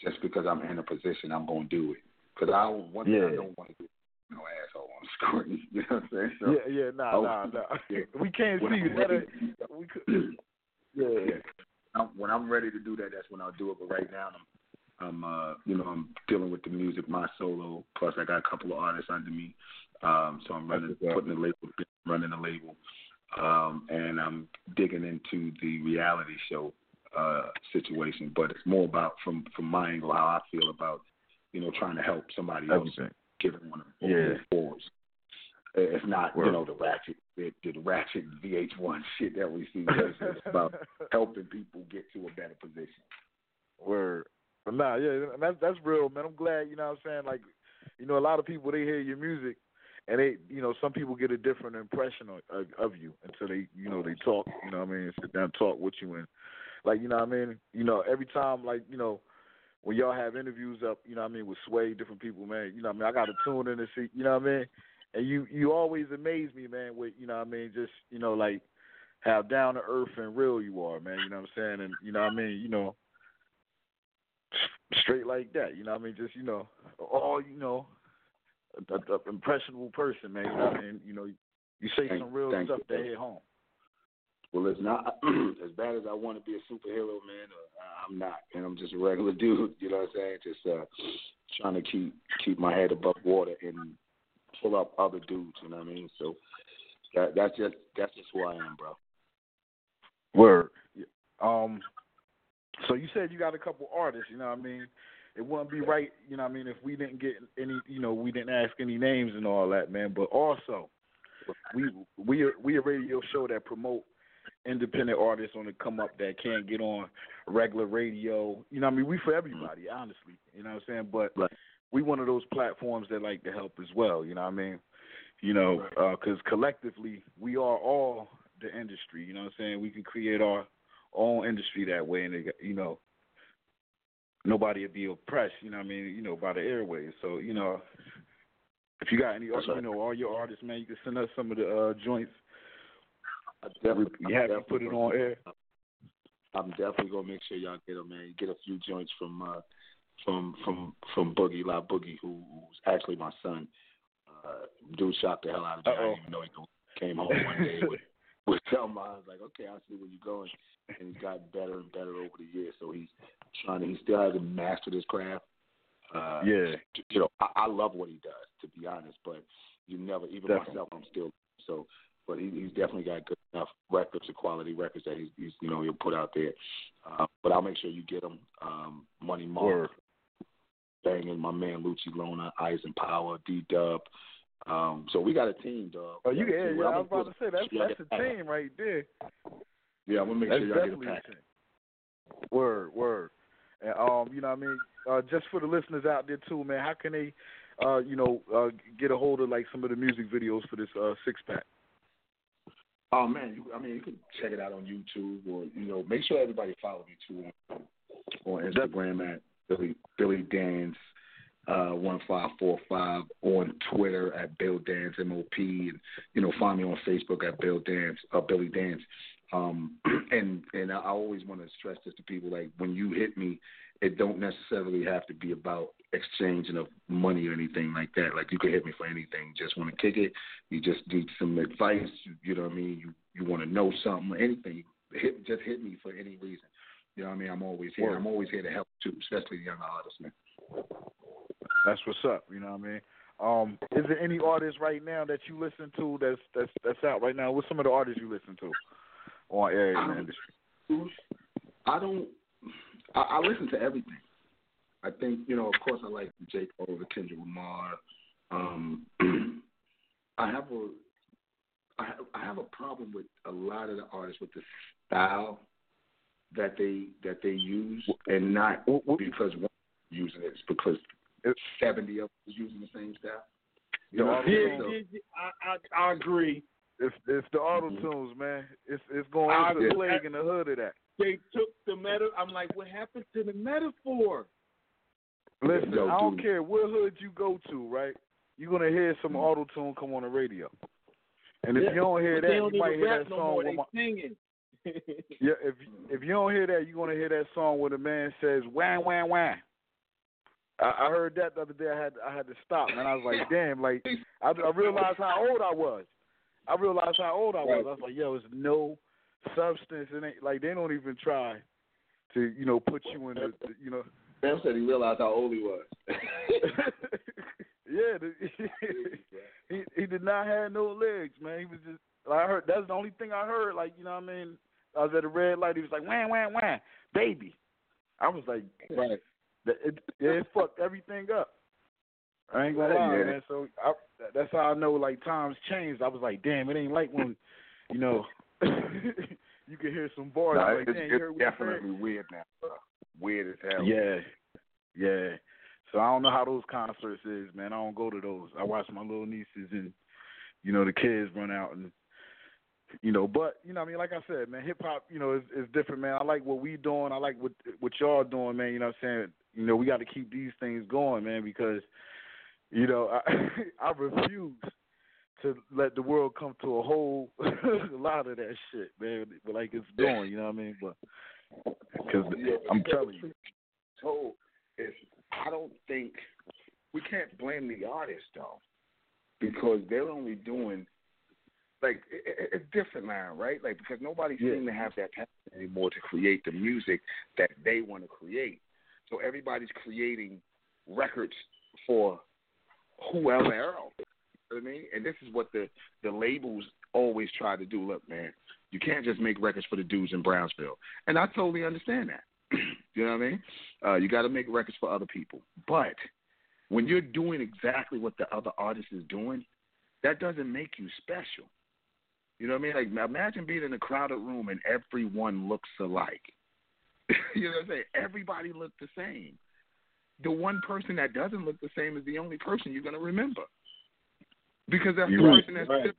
Speaker 9: just because I'm in a position I'm gonna do it. Because I one thing I don't want to do, no asshole on the screen. You know what I'm saying? So,
Speaker 6: yeah, yeah, nah,
Speaker 9: oh,
Speaker 6: nah, nah.
Speaker 9: yeah.
Speaker 6: We can't
Speaker 9: When
Speaker 6: see
Speaker 9: I'm
Speaker 6: you. That
Speaker 9: ready-
Speaker 6: we could. Yeah.
Speaker 9: I'm, when I'm ready to do that, that's when I'll do it. But right now, I'm, I'm, uh, you know, I'm dealing with the music, my solo. Plus, I got a couple of artists under me, um, so I'm running,
Speaker 6: up.
Speaker 9: putting the label, running the label, um, and I'm digging into the reality show uh, situation. But it's more about from from my angle how I feel about, you know, trying to help somebody else
Speaker 6: Everything.
Speaker 9: get on
Speaker 6: Yeah.
Speaker 9: move forward. It's not, you know, the ratchet, the, the ratchet VH1 shit that we see. It's about helping people get to a better position.
Speaker 6: Word. But nah, yeah, and that's that's real, man. I'm glad, you know what I'm saying? Like, you know, a lot of people they hear your music and they you know, some people get a different impression of, of, of you until they you know, they talk, you know what I mean, sit down and talk with you and like, you know what I mean? You know, every time like, you know, when y'all have interviews up, you know what I mean, with Sway, different people, man, you know what I mean, I gotta tune in and see you know what I mean? And you you always amaze me, man, with you know what I mean, just, you know, like how down to earth and real you are, man, you know what I'm saying? And you know what I mean, you know, straight like that. You know what I mean? Just you know, all you know, a, a, a impressionable person, man. You know what I mean? You know, you say
Speaker 9: Thank-
Speaker 6: some real stuff
Speaker 9: you,
Speaker 6: that hit home.
Speaker 9: Well, it's not as bad as I want to be a superhero, man. Uh, I'm not, and I'm just a regular dude. You know what I'm saying? Just uh, trying to keep keep my head above water and pull up other dudes. You know what I mean? So that that's just that's just who I am, bro.
Speaker 6: Word. Um. So you said you got a couple artists. You know what I mean? It wouldn't be right. You know what I mean? If we didn't get any, you know, we didn't ask any names and all that, man. But also, we we we a radio show that promote independent artists on the come up that can't get on regular radio. You know what I mean? We for everybody, honestly. You know what I'm saying? But we one of those platforms that like to help as well. You know what I mean? You know, because collectively we are all the industry. You know what I'm saying? We can create our own industry that way, and it, you know, nobody would be oppressed. You know what I mean? You know, by the airways. So you know, if you got any, you know, all your artists, man, you can send us some of the uh, joints.
Speaker 9: Definitely,
Speaker 6: We have to put it on air.
Speaker 9: I'm definitely gonna make sure y'all get them, man. Get a few joints from uh, from from from Boogie La Boogie, who, who's actually my son. Uh, dude shocked the hell out of me. I didn't even know he came home one day with with Selma. I was like, okay, I see where you're going, and he's gotten better and better over the years. So he's trying to. He still hasn't mastered his craft. Uh,
Speaker 6: Yeah.
Speaker 9: you know, I, I love what he does, to be honest. But you never, even
Speaker 6: Definitely.
Speaker 9: myself, I'm still so. But he, he's definitely got good enough records, and quality records that he's, he's you know he'll put out there. Uh, but I'll make sure you get them. Um, Money Mark,
Speaker 6: Word.
Speaker 9: banging my man Lucci Lona, Eisenpower, D Dub. Um, so we got a team, dog.
Speaker 6: Oh, you
Speaker 9: a
Speaker 6: yeah, yeah.
Speaker 9: I'm
Speaker 6: was about to say that's
Speaker 9: sure
Speaker 6: that's a
Speaker 9: pack.
Speaker 6: team right there.
Speaker 9: Yeah, I'm gonna make
Speaker 6: That's
Speaker 9: sure y'all get a pack.
Speaker 6: a. Word, word. And um, you know what I mean? Uh just for the listeners out there too, man, how can they uh, you know, uh get a hold of like some of the music videos for this uh six pack?
Speaker 9: Oh man, you, I mean you can check it out on YouTube or you know make sure everybody follow me too on, on Instagram at Billy Billy Danze uh one five four five on Twitter at Bill Danze MOP and you know find me on Facebook at Bill Danze uh Billy Danze. Um and and I always want to stress this to people like when you hit me it don't necessarily have to be about exchanging of money or anything like that. Like you can hit me for anything. Just want to kick it. You just need some advice. You, you know what I mean. You you want to know something, anything. Hit just hit me for any reason. You know what I mean. I'm always here. I'm always here to help too, especially young artists, man.
Speaker 6: That's what's up, you know what I mean? Um, is there any artists right now that you listen to that's that's that's out right now? What's some of the artists you listen to on air in the industry?
Speaker 9: I don't. I, I listen to everything. I think you know. Of course, I like J. Cole, the Kendrick Lamar. Um, I have a. I have, I have a problem with a lot of the artists with the style that they that they use, and not because one using it, it's because seventy of them is using the same style. You know,
Speaker 1: Yeah,
Speaker 9: so-
Speaker 1: yeah, yeah, I, I I agree.
Speaker 6: It's it's the auto tunes, man. It's it's going
Speaker 1: I
Speaker 6: it's a plague in the hood of that.
Speaker 1: They took the meta. I'm like, what happened to the metaphor?
Speaker 6: Listen,
Speaker 1: Yo,
Speaker 6: I don't care what hood you go to, right? You're gonna hear some mm-hmm. auto tune come on the radio. And if
Speaker 1: Yeah,
Speaker 6: you don't hear that,
Speaker 1: don't
Speaker 6: you might hear that
Speaker 1: no
Speaker 6: song with my.
Speaker 1: Singing.
Speaker 6: yeah, if if you don't hear that, you're gonna hear that song where the man says "wham wham wham." I, I heard that the other day. I had I had to stop, man. I was like, damn, like I, I realized how old I was. I realized how old I was. I was like, yo, it's no substance in it. Like they don't even try to, you know, put you in the, you know.
Speaker 9: Sam said he realized how old he was.
Speaker 6: Yeah, the, he he did not have no legs, man. He was just. like I heard that's the only thing I heard. Like you know what I mean. I was at a red light. He was like, "Wham, wham, wham, baby." I was like,
Speaker 9: right.
Speaker 6: It, it, it fucked everything up. I ain't gonna lie,
Speaker 9: Yeah.
Speaker 6: man. So I, that's how I know like times changed. I was like, damn, it ain't like when, you know, you can hear some bars.
Speaker 9: Nah,
Speaker 6: like,
Speaker 9: it's,
Speaker 6: damn, you heard
Speaker 9: it's
Speaker 6: what he
Speaker 9: definitely weird now. bro. Weird as hell.
Speaker 6: Yeah, yeah. So I don't know how those concerts is, man. I don't go to those. I watch my little nieces and you know the kids run out and you know, but you know, I mean, like I said, man, hip hop, you know, is is different, man. I like what we doing. I like what what y'all doing, man. You know, what I'm saying, you know, we got to keep these things going, man, because you know, I I refuse to let the world come to a whole lot of that shit, man. Like it's doing, you know what I mean? But because I'm telling you.
Speaker 9: So it's I don't think we can't blame the artist though, because they're only doing like it, it- it's different now, right? Like because nobody seems to have that passion anymore to create the music that they want to create. So everybody's creating records for whoever else. I mean? And this is what the the labels always try to do. Look, man, you can't just make records for the dudes in Brownsville, and I totally understand that. you know what I mean? Uh, you got to make records for other people, but when you're doing exactly what the other artist is doing, that doesn't make you special. You know what I mean? Like imagine being in a crowded room and everyone looks alike. you know what I'm saying? Everybody looks the same. The one person that doesn't look the same is the only person you're gonna remember. Because that's
Speaker 6: You're
Speaker 9: the
Speaker 6: right.
Speaker 9: person that's
Speaker 6: Right.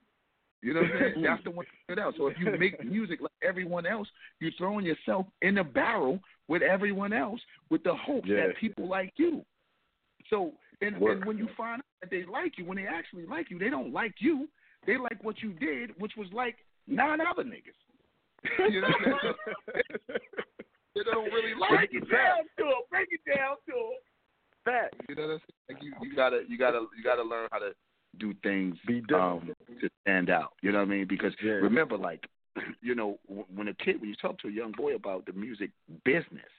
Speaker 9: you know what I'm saying? That's the one that stood out. So if you make music like everyone else, you're throwing yourself in a barrel with everyone else with the hope
Speaker 6: Yeah.
Speaker 9: that people like you. So and, and when you find out that they like you, when they actually like you, they don't like you. They like what you did, which was like nine other niggas. you know what I'm saying? they don't really like
Speaker 1: Break
Speaker 9: it.
Speaker 1: down to it. Break it down to it.
Speaker 6: Fact.
Speaker 9: You know what I'm saying? Like you, you gotta you gotta you gotta learn how to do things um to stand out. You know what I mean? Because remember, like, you know, when a kid when you talk to a young boy about the music business,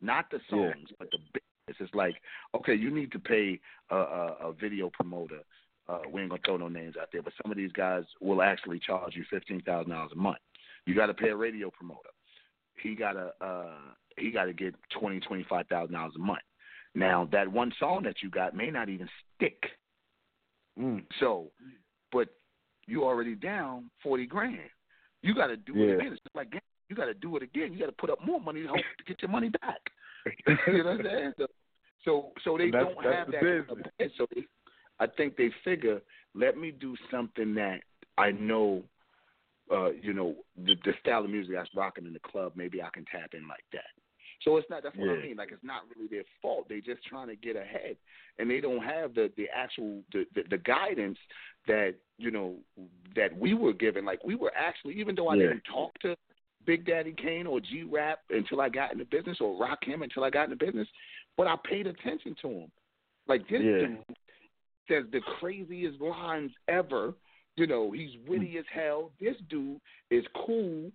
Speaker 9: not the
Speaker 6: Yeah.
Speaker 9: songs, but the business, it's like, okay, you need to pay a, a, a video promoter. Uh, we ain't gonna throw no names out there, but some of these guys will actually charge you fifteen thousand dollars a month. You got to pay a radio promoter. He gotta uh, he got to get twenty twenty five thousand dollars a month. Now that one song that you got may not even stick.
Speaker 6: Mm.
Speaker 9: So, but you already down forty grand. You got to do
Speaker 6: Yeah.
Speaker 9: it again. It's like you got to do it again. You got to put up more money to hope to get your money back. you know what I'm saying? So, so, so they
Speaker 6: That's-
Speaker 9: don't
Speaker 6: that's
Speaker 9: have
Speaker 6: the
Speaker 9: that. kind of
Speaker 6: business.
Speaker 9: So they, I think they figure, let me do something that I know, uh, you know, the, the style of music that's rocking in the club. Maybe I can tap in like that. So it's not. That's what I mean. Like it's not really their fault. They're just trying to get ahead, and they don't have the the actual the, the the guidance that you know that we were given. Like we were actually, even though I
Speaker 6: Yeah.
Speaker 9: didn't talk to Big Daddy Kane or G Rap until I got in the business, or Rakim until I got in the business, but I paid attention to him. Like this
Speaker 6: Yeah.
Speaker 9: dude says the craziest lines ever. You know, he's witty mm. as hell. This dude is cool.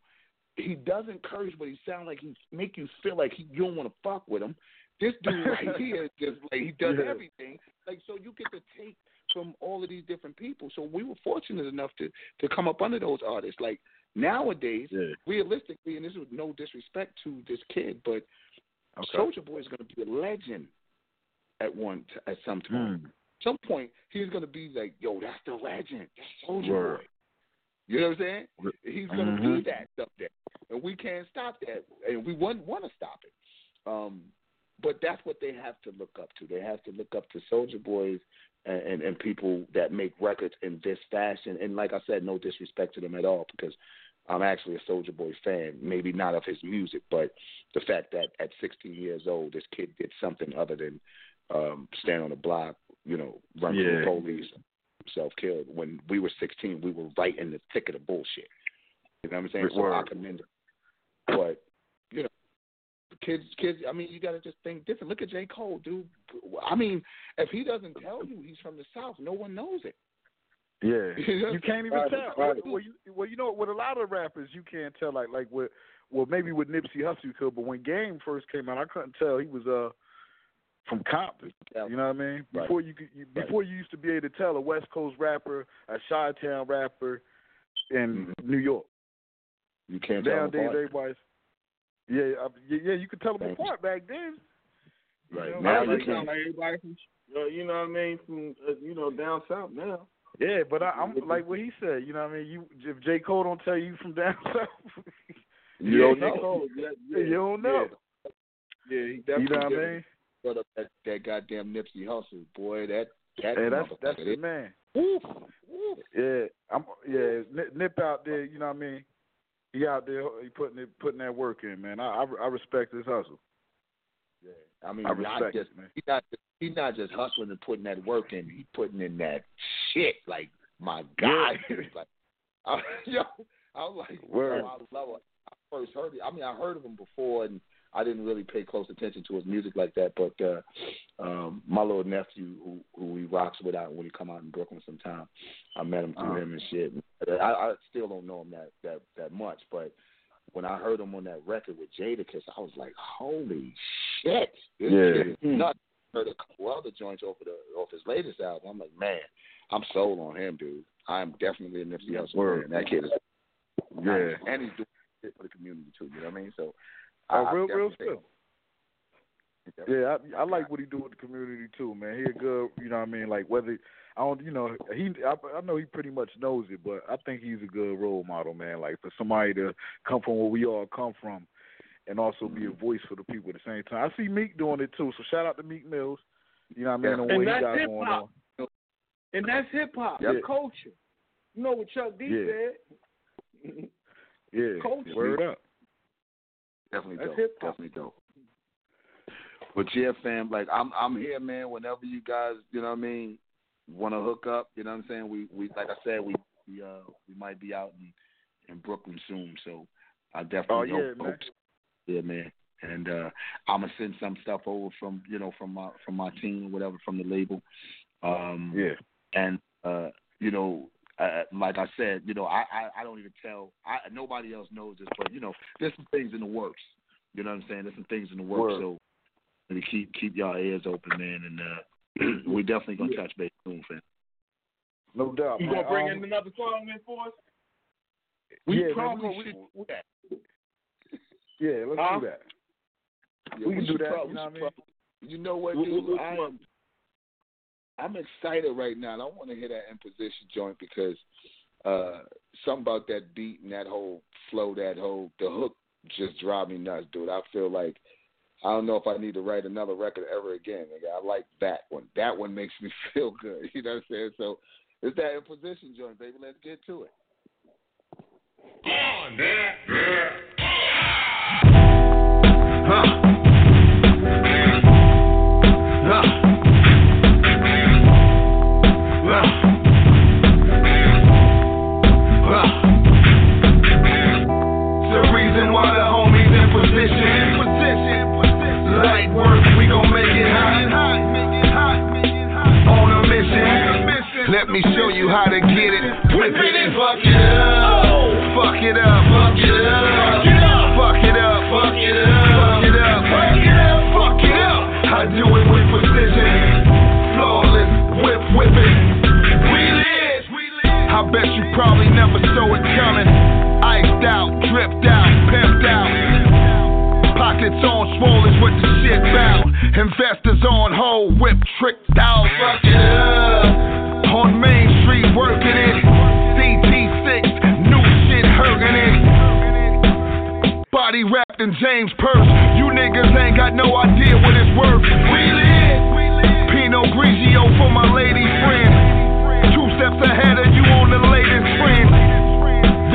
Speaker 9: He doesn't curse, but he sounds like he make you feel like he, you don't want to fuck with him. This dude right here is just like he does
Speaker 5: Yeah.
Speaker 9: everything. Like so, you get to take from all of these different people. So we were fortunate enough to to come up under those artists. Like nowadays, realistically, and this is no disrespect to this kid, but
Speaker 5: Okay.
Speaker 9: Soldier Boy is going to be a legend at one t- at some time.
Speaker 5: Hmm.
Speaker 9: Some point, he's going to be like, "Yo, that's the legend, that's Soldier Boy." You know what I'm saying? He's going to
Speaker 5: Mhm.
Speaker 9: be that someday, and we can't stop that, and we wouldn't want to stop it. Um, but that's what they have to look up to. They have to look up to Soldier Boys and, and, and people that make records in this fashion. And like I said, no disrespect to them at all, because I'm actually a Soldier Boy fan. Maybe not of his music, but the fact that at 16 years old, this kid did something other than um, stand on the block, you know, run
Speaker 5: Yeah.
Speaker 9: from the police, self killed. When we were 16, we were right in the thick of the bullshit. You know what I'm saying? So I commend him. But you know, kids, kids. I mean, you got to just think different. Look at J. Cole, dude. I mean, if he doesn't tell you he's from the South, no one knows it.
Speaker 6: Yeah,
Speaker 9: You know?
Speaker 6: you can't even
Speaker 9: Right,
Speaker 6: tell.
Speaker 9: right.
Speaker 6: Well, you, well, you know, with a lot of rappers, you can't tell. Like, like with, well, maybe with Nipsey Hussle, you could, but when Game first came out, I couldn't tell he was uh from Compton. You know what I mean?
Speaker 9: Right.
Speaker 6: Before you could, you, before you used to be able to tell a West Coast rapper, a Chi-Town rapper, in New York.
Speaker 9: You can't tell them
Speaker 6: Nowadays,
Speaker 9: apart.
Speaker 6: everybody's. Yeah, I, yeah, yeah, you could tell them
Speaker 9: Thank you.
Speaker 6: apart back then.
Speaker 9: Right.
Speaker 1: You know,
Speaker 9: Now
Speaker 1: now
Speaker 9: you
Speaker 1: you
Speaker 9: can't.
Speaker 1: like everybody from, uh, you know what I mean, from uh, you know down south now.
Speaker 6: Yeah, but I, I'm like what he said. You know what I mean? You if J Cole don't tell you from down south,
Speaker 9: You don't
Speaker 1: J.
Speaker 9: know.
Speaker 1: Cole, yeah, yeah,
Speaker 6: you don't know.
Speaker 1: Yeah, he
Speaker 6: You know what I mean?
Speaker 9: But that that goddamn Nipsey Hussle, boy, that that
Speaker 6: Hey, that's
Speaker 9: motherfucker,
Speaker 6: that's the man.
Speaker 9: Woof, woof.
Speaker 6: Yeah, I'm. Yeah, Nip, Nip out there. You know what I mean? He out there. He putting it, putting that work in, man. I I, I respect his hustle. Yeah.
Speaker 9: I mean,
Speaker 6: I
Speaker 9: not just
Speaker 6: it, man.
Speaker 9: he's not he's not just hustling and putting that work in. He's putting in that shit. Like my God, like I, yo, I was like,
Speaker 6: Word.
Speaker 9: yo, I love it. I first heard it. I mean, I heard of him before, and I didn't really pay close attention to his music like that. But uh, um, my little nephew, who who he rocks with out when he come out in Brooklyn sometime, I met him through
Speaker 6: Uh-huh.
Speaker 9: him and shit. I, I still don't know him that that that much, but when I heard him on that record with Jadakiss, I was like, holy shit, this
Speaker 6: Yeah.
Speaker 9: shit is hmm. nuts. Heard a couple other joints over the off his latest album. I'm like, man, I'm sold on him, dude. I'm definitely an Nipsey Hussle
Speaker 6: Word.
Speaker 9: fan. That kid is
Speaker 6: Yeah.
Speaker 9: nice. and he's doing shit for the community too. You know what I mean? So,
Speaker 6: Oh,
Speaker 9: I- I
Speaker 6: real, real still. Yeah, I, I like what he do with the community too, man. He a good, you know what I mean. Like whether I don't, you know, he I, I know he pretty much knows it, but I think he's a good role model, man. Like for somebody to come from where we all come from, and also be a voice for the people at the same time. I see Meek doing it too, so shout out to Meek Mills. You know what I mean? On
Speaker 1: And
Speaker 6: what he got
Speaker 1: hip
Speaker 6: going
Speaker 1: hop.
Speaker 6: on.
Speaker 1: And that's hip hop,
Speaker 6: Yep.
Speaker 1: the culture. You know what Chuck D
Speaker 6: Yeah.
Speaker 1: said?
Speaker 6: Yeah,
Speaker 1: Culture.
Speaker 6: word up.
Speaker 9: Definitely
Speaker 1: That's
Speaker 9: dope.
Speaker 1: hip-hop.
Speaker 9: Definitely dope. But yeah, fam, like I'm I'm here, man. Whenever you guys, you know what I mean, want to hook up, you know what I'm saying. We we like I said, we we uh we might be out in in Brooklyn soon, so I definitely
Speaker 6: Oh,
Speaker 9: hope,
Speaker 6: yeah, man.
Speaker 9: yeah, man. And uh I'm gonna send some stuff over from you know from my from my team or whatever from the label. Um
Speaker 6: Yeah.
Speaker 9: and uh you know uh, like I said, you know, I, I I don't even tell. I nobody else knows this, but you know, there's some things in the works. You know what I'm saying? There's some things in the works.
Speaker 6: Word.
Speaker 9: So keep keep y'all ears open, man, and uh we definitely gonna touch base soon, fam.
Speaker 6: No doubt.
Speaker 1: You
Speaker 6: man.
Speaker 1: gonna bring
Speaker 6: Um,
Speaker 1: in another song in for us?
Speaker 9: We
Speaker 6: yeah, man,
Speaker 9: probably
Speaker 6: we-
Speaker 9: should do that.
Speaker 6: Yeah, let's
Speaker 1: Huh?
Speaker 6: do that.
Speaker 9: Yeah,
Speaker 6: we can do that,
Speaker 9: prob-
Speaker 6: you know what I
Speaker 9: should
Speaker 6: mean?
Speaker 9: prob- You know what,
Speaker 1: We-
Speaker 9: dude?
Speaker 1: we- we-
Speaker 9: I am. I'm excited right now. and I want to hear that imposition joint because uh something about that beat and that whole flow, that whole the hook just drive me nuts, dude. I feel like I don't know if I need to write another record ever again. Nigga. I like that one. That one makes me feel good. You know what I'm saying? So it's that imposition joint, baby. Let's get to it.
Speaker 4: The me show you how to get it. Whip it and fuck it up. Fuck it up. Fuck it up. Fuck it up. Fuck it up. Fuck it up. Fuck it up. I do it with precision. Flawless. Whip, whip. We live. I bet you probably never saw it coming. Iced out, dripped out, pimped out pockets on swollen with the shit bound. Investors on hold, whip tricked out. Fuck it up. On Main Street, working it. CT6, new shit, hurting it. Body wrapped in James Perse. You niggas ain't got no idea what it's worth. We lit. Pinot Grigio for my lady friend. Two steps ahead of you on the latest trend.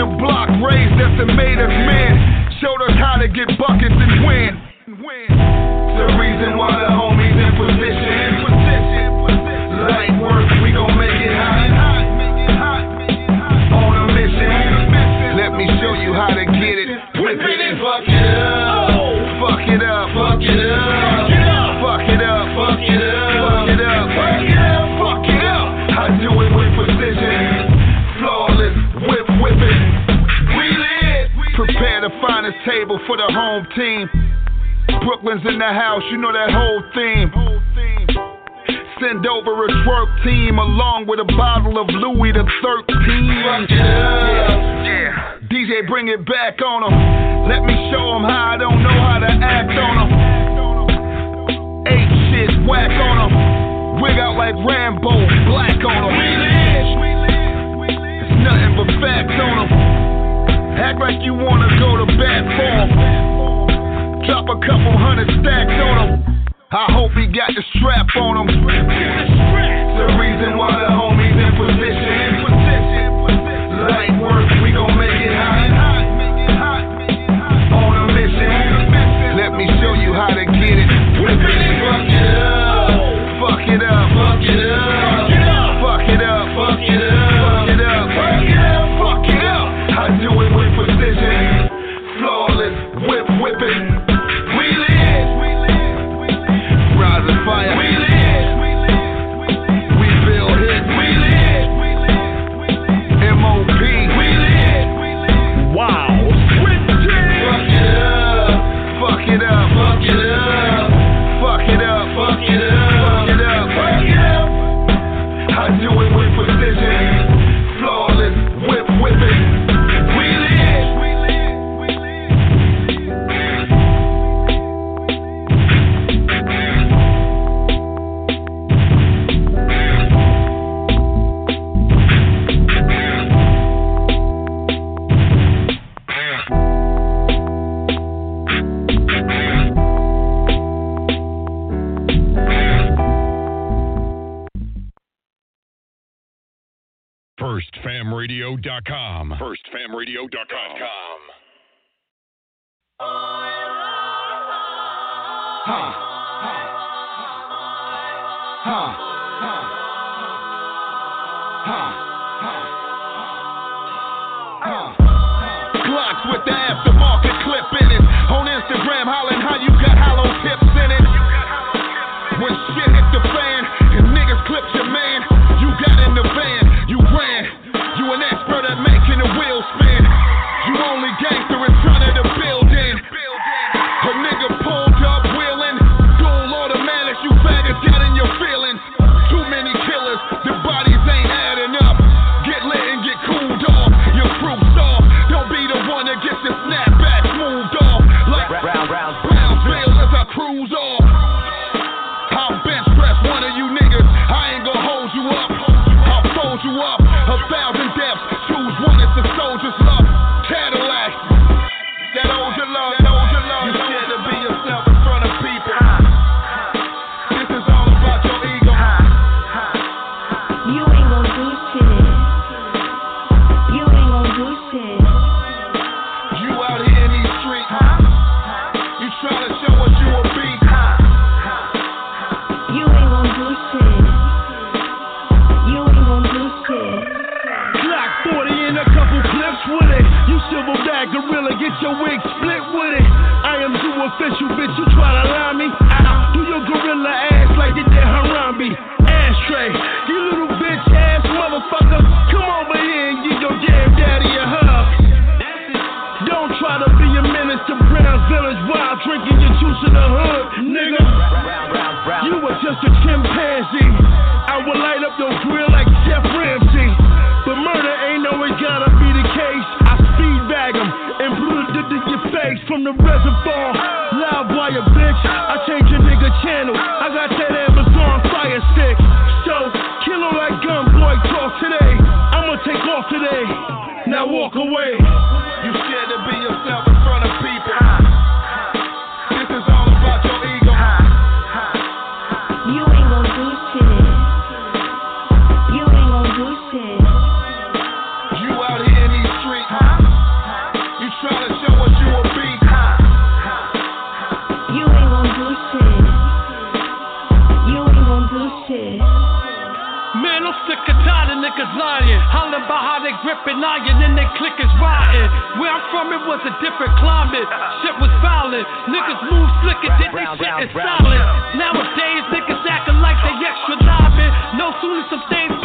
Speaker 4: The block raised us and made us men. Showed us how to get buckets and win. The reason why the homies in position. Light work, we gon' how to get it. Whip it and fuck it up. Fuck it up. Fuck it up. Fuck it up. Fuck it up. Fuck it up. Fuck it up. Fuck it up. I do it with precision. Flawless. Whip, whip it. Prepare the finest table for the home team. Brooklyn's in the house, you know that whole theme. Send over a twerk team along with a bottle of Louis the 13. DJ, bring it back on them. Let me show them how I don't know how to act on them. Eight shit, whack on them. Wig out like Rambo, black on them. It's nothing but facts on them. Act like you wanna go to bat for 'em. Drop a couple hundred stacks on him. I hope he got the strap on him. The reason why the homies in position. Let me show you how to get it. And fuck it up.
Speaker 8: FirstFamRadio.com. FirstFamRadio.com.
Speaker 4: Glocks
Speaker 12: brown, brown, brown. Nowadays, niggas acting like they extra livin'. No sooner some things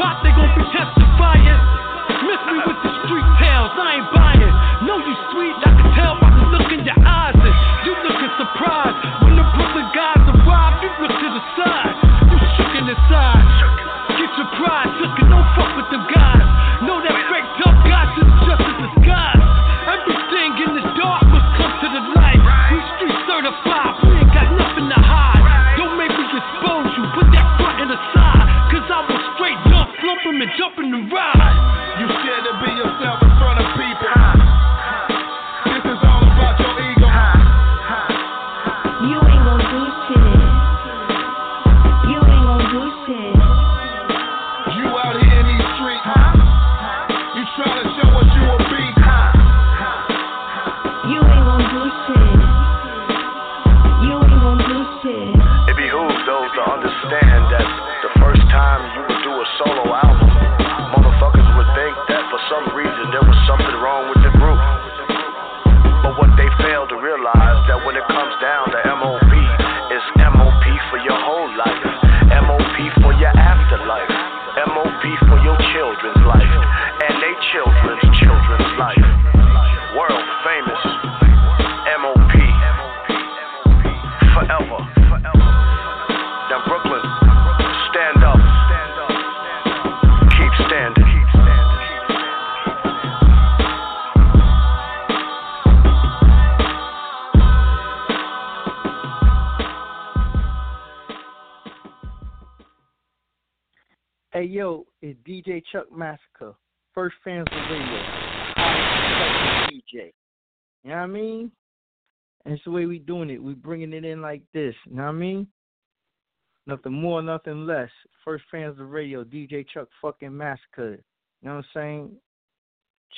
Speaker 10: Nothing more, nothing less. First fans of radio, DJ Chuck fucking Massacre. You know what I'm saying?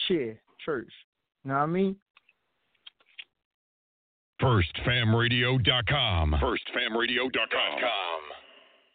Speaker 10: Cheer, church. You know what I mean?
Speaker 8: FirstFamRadio.com. FirstFamRadio.com.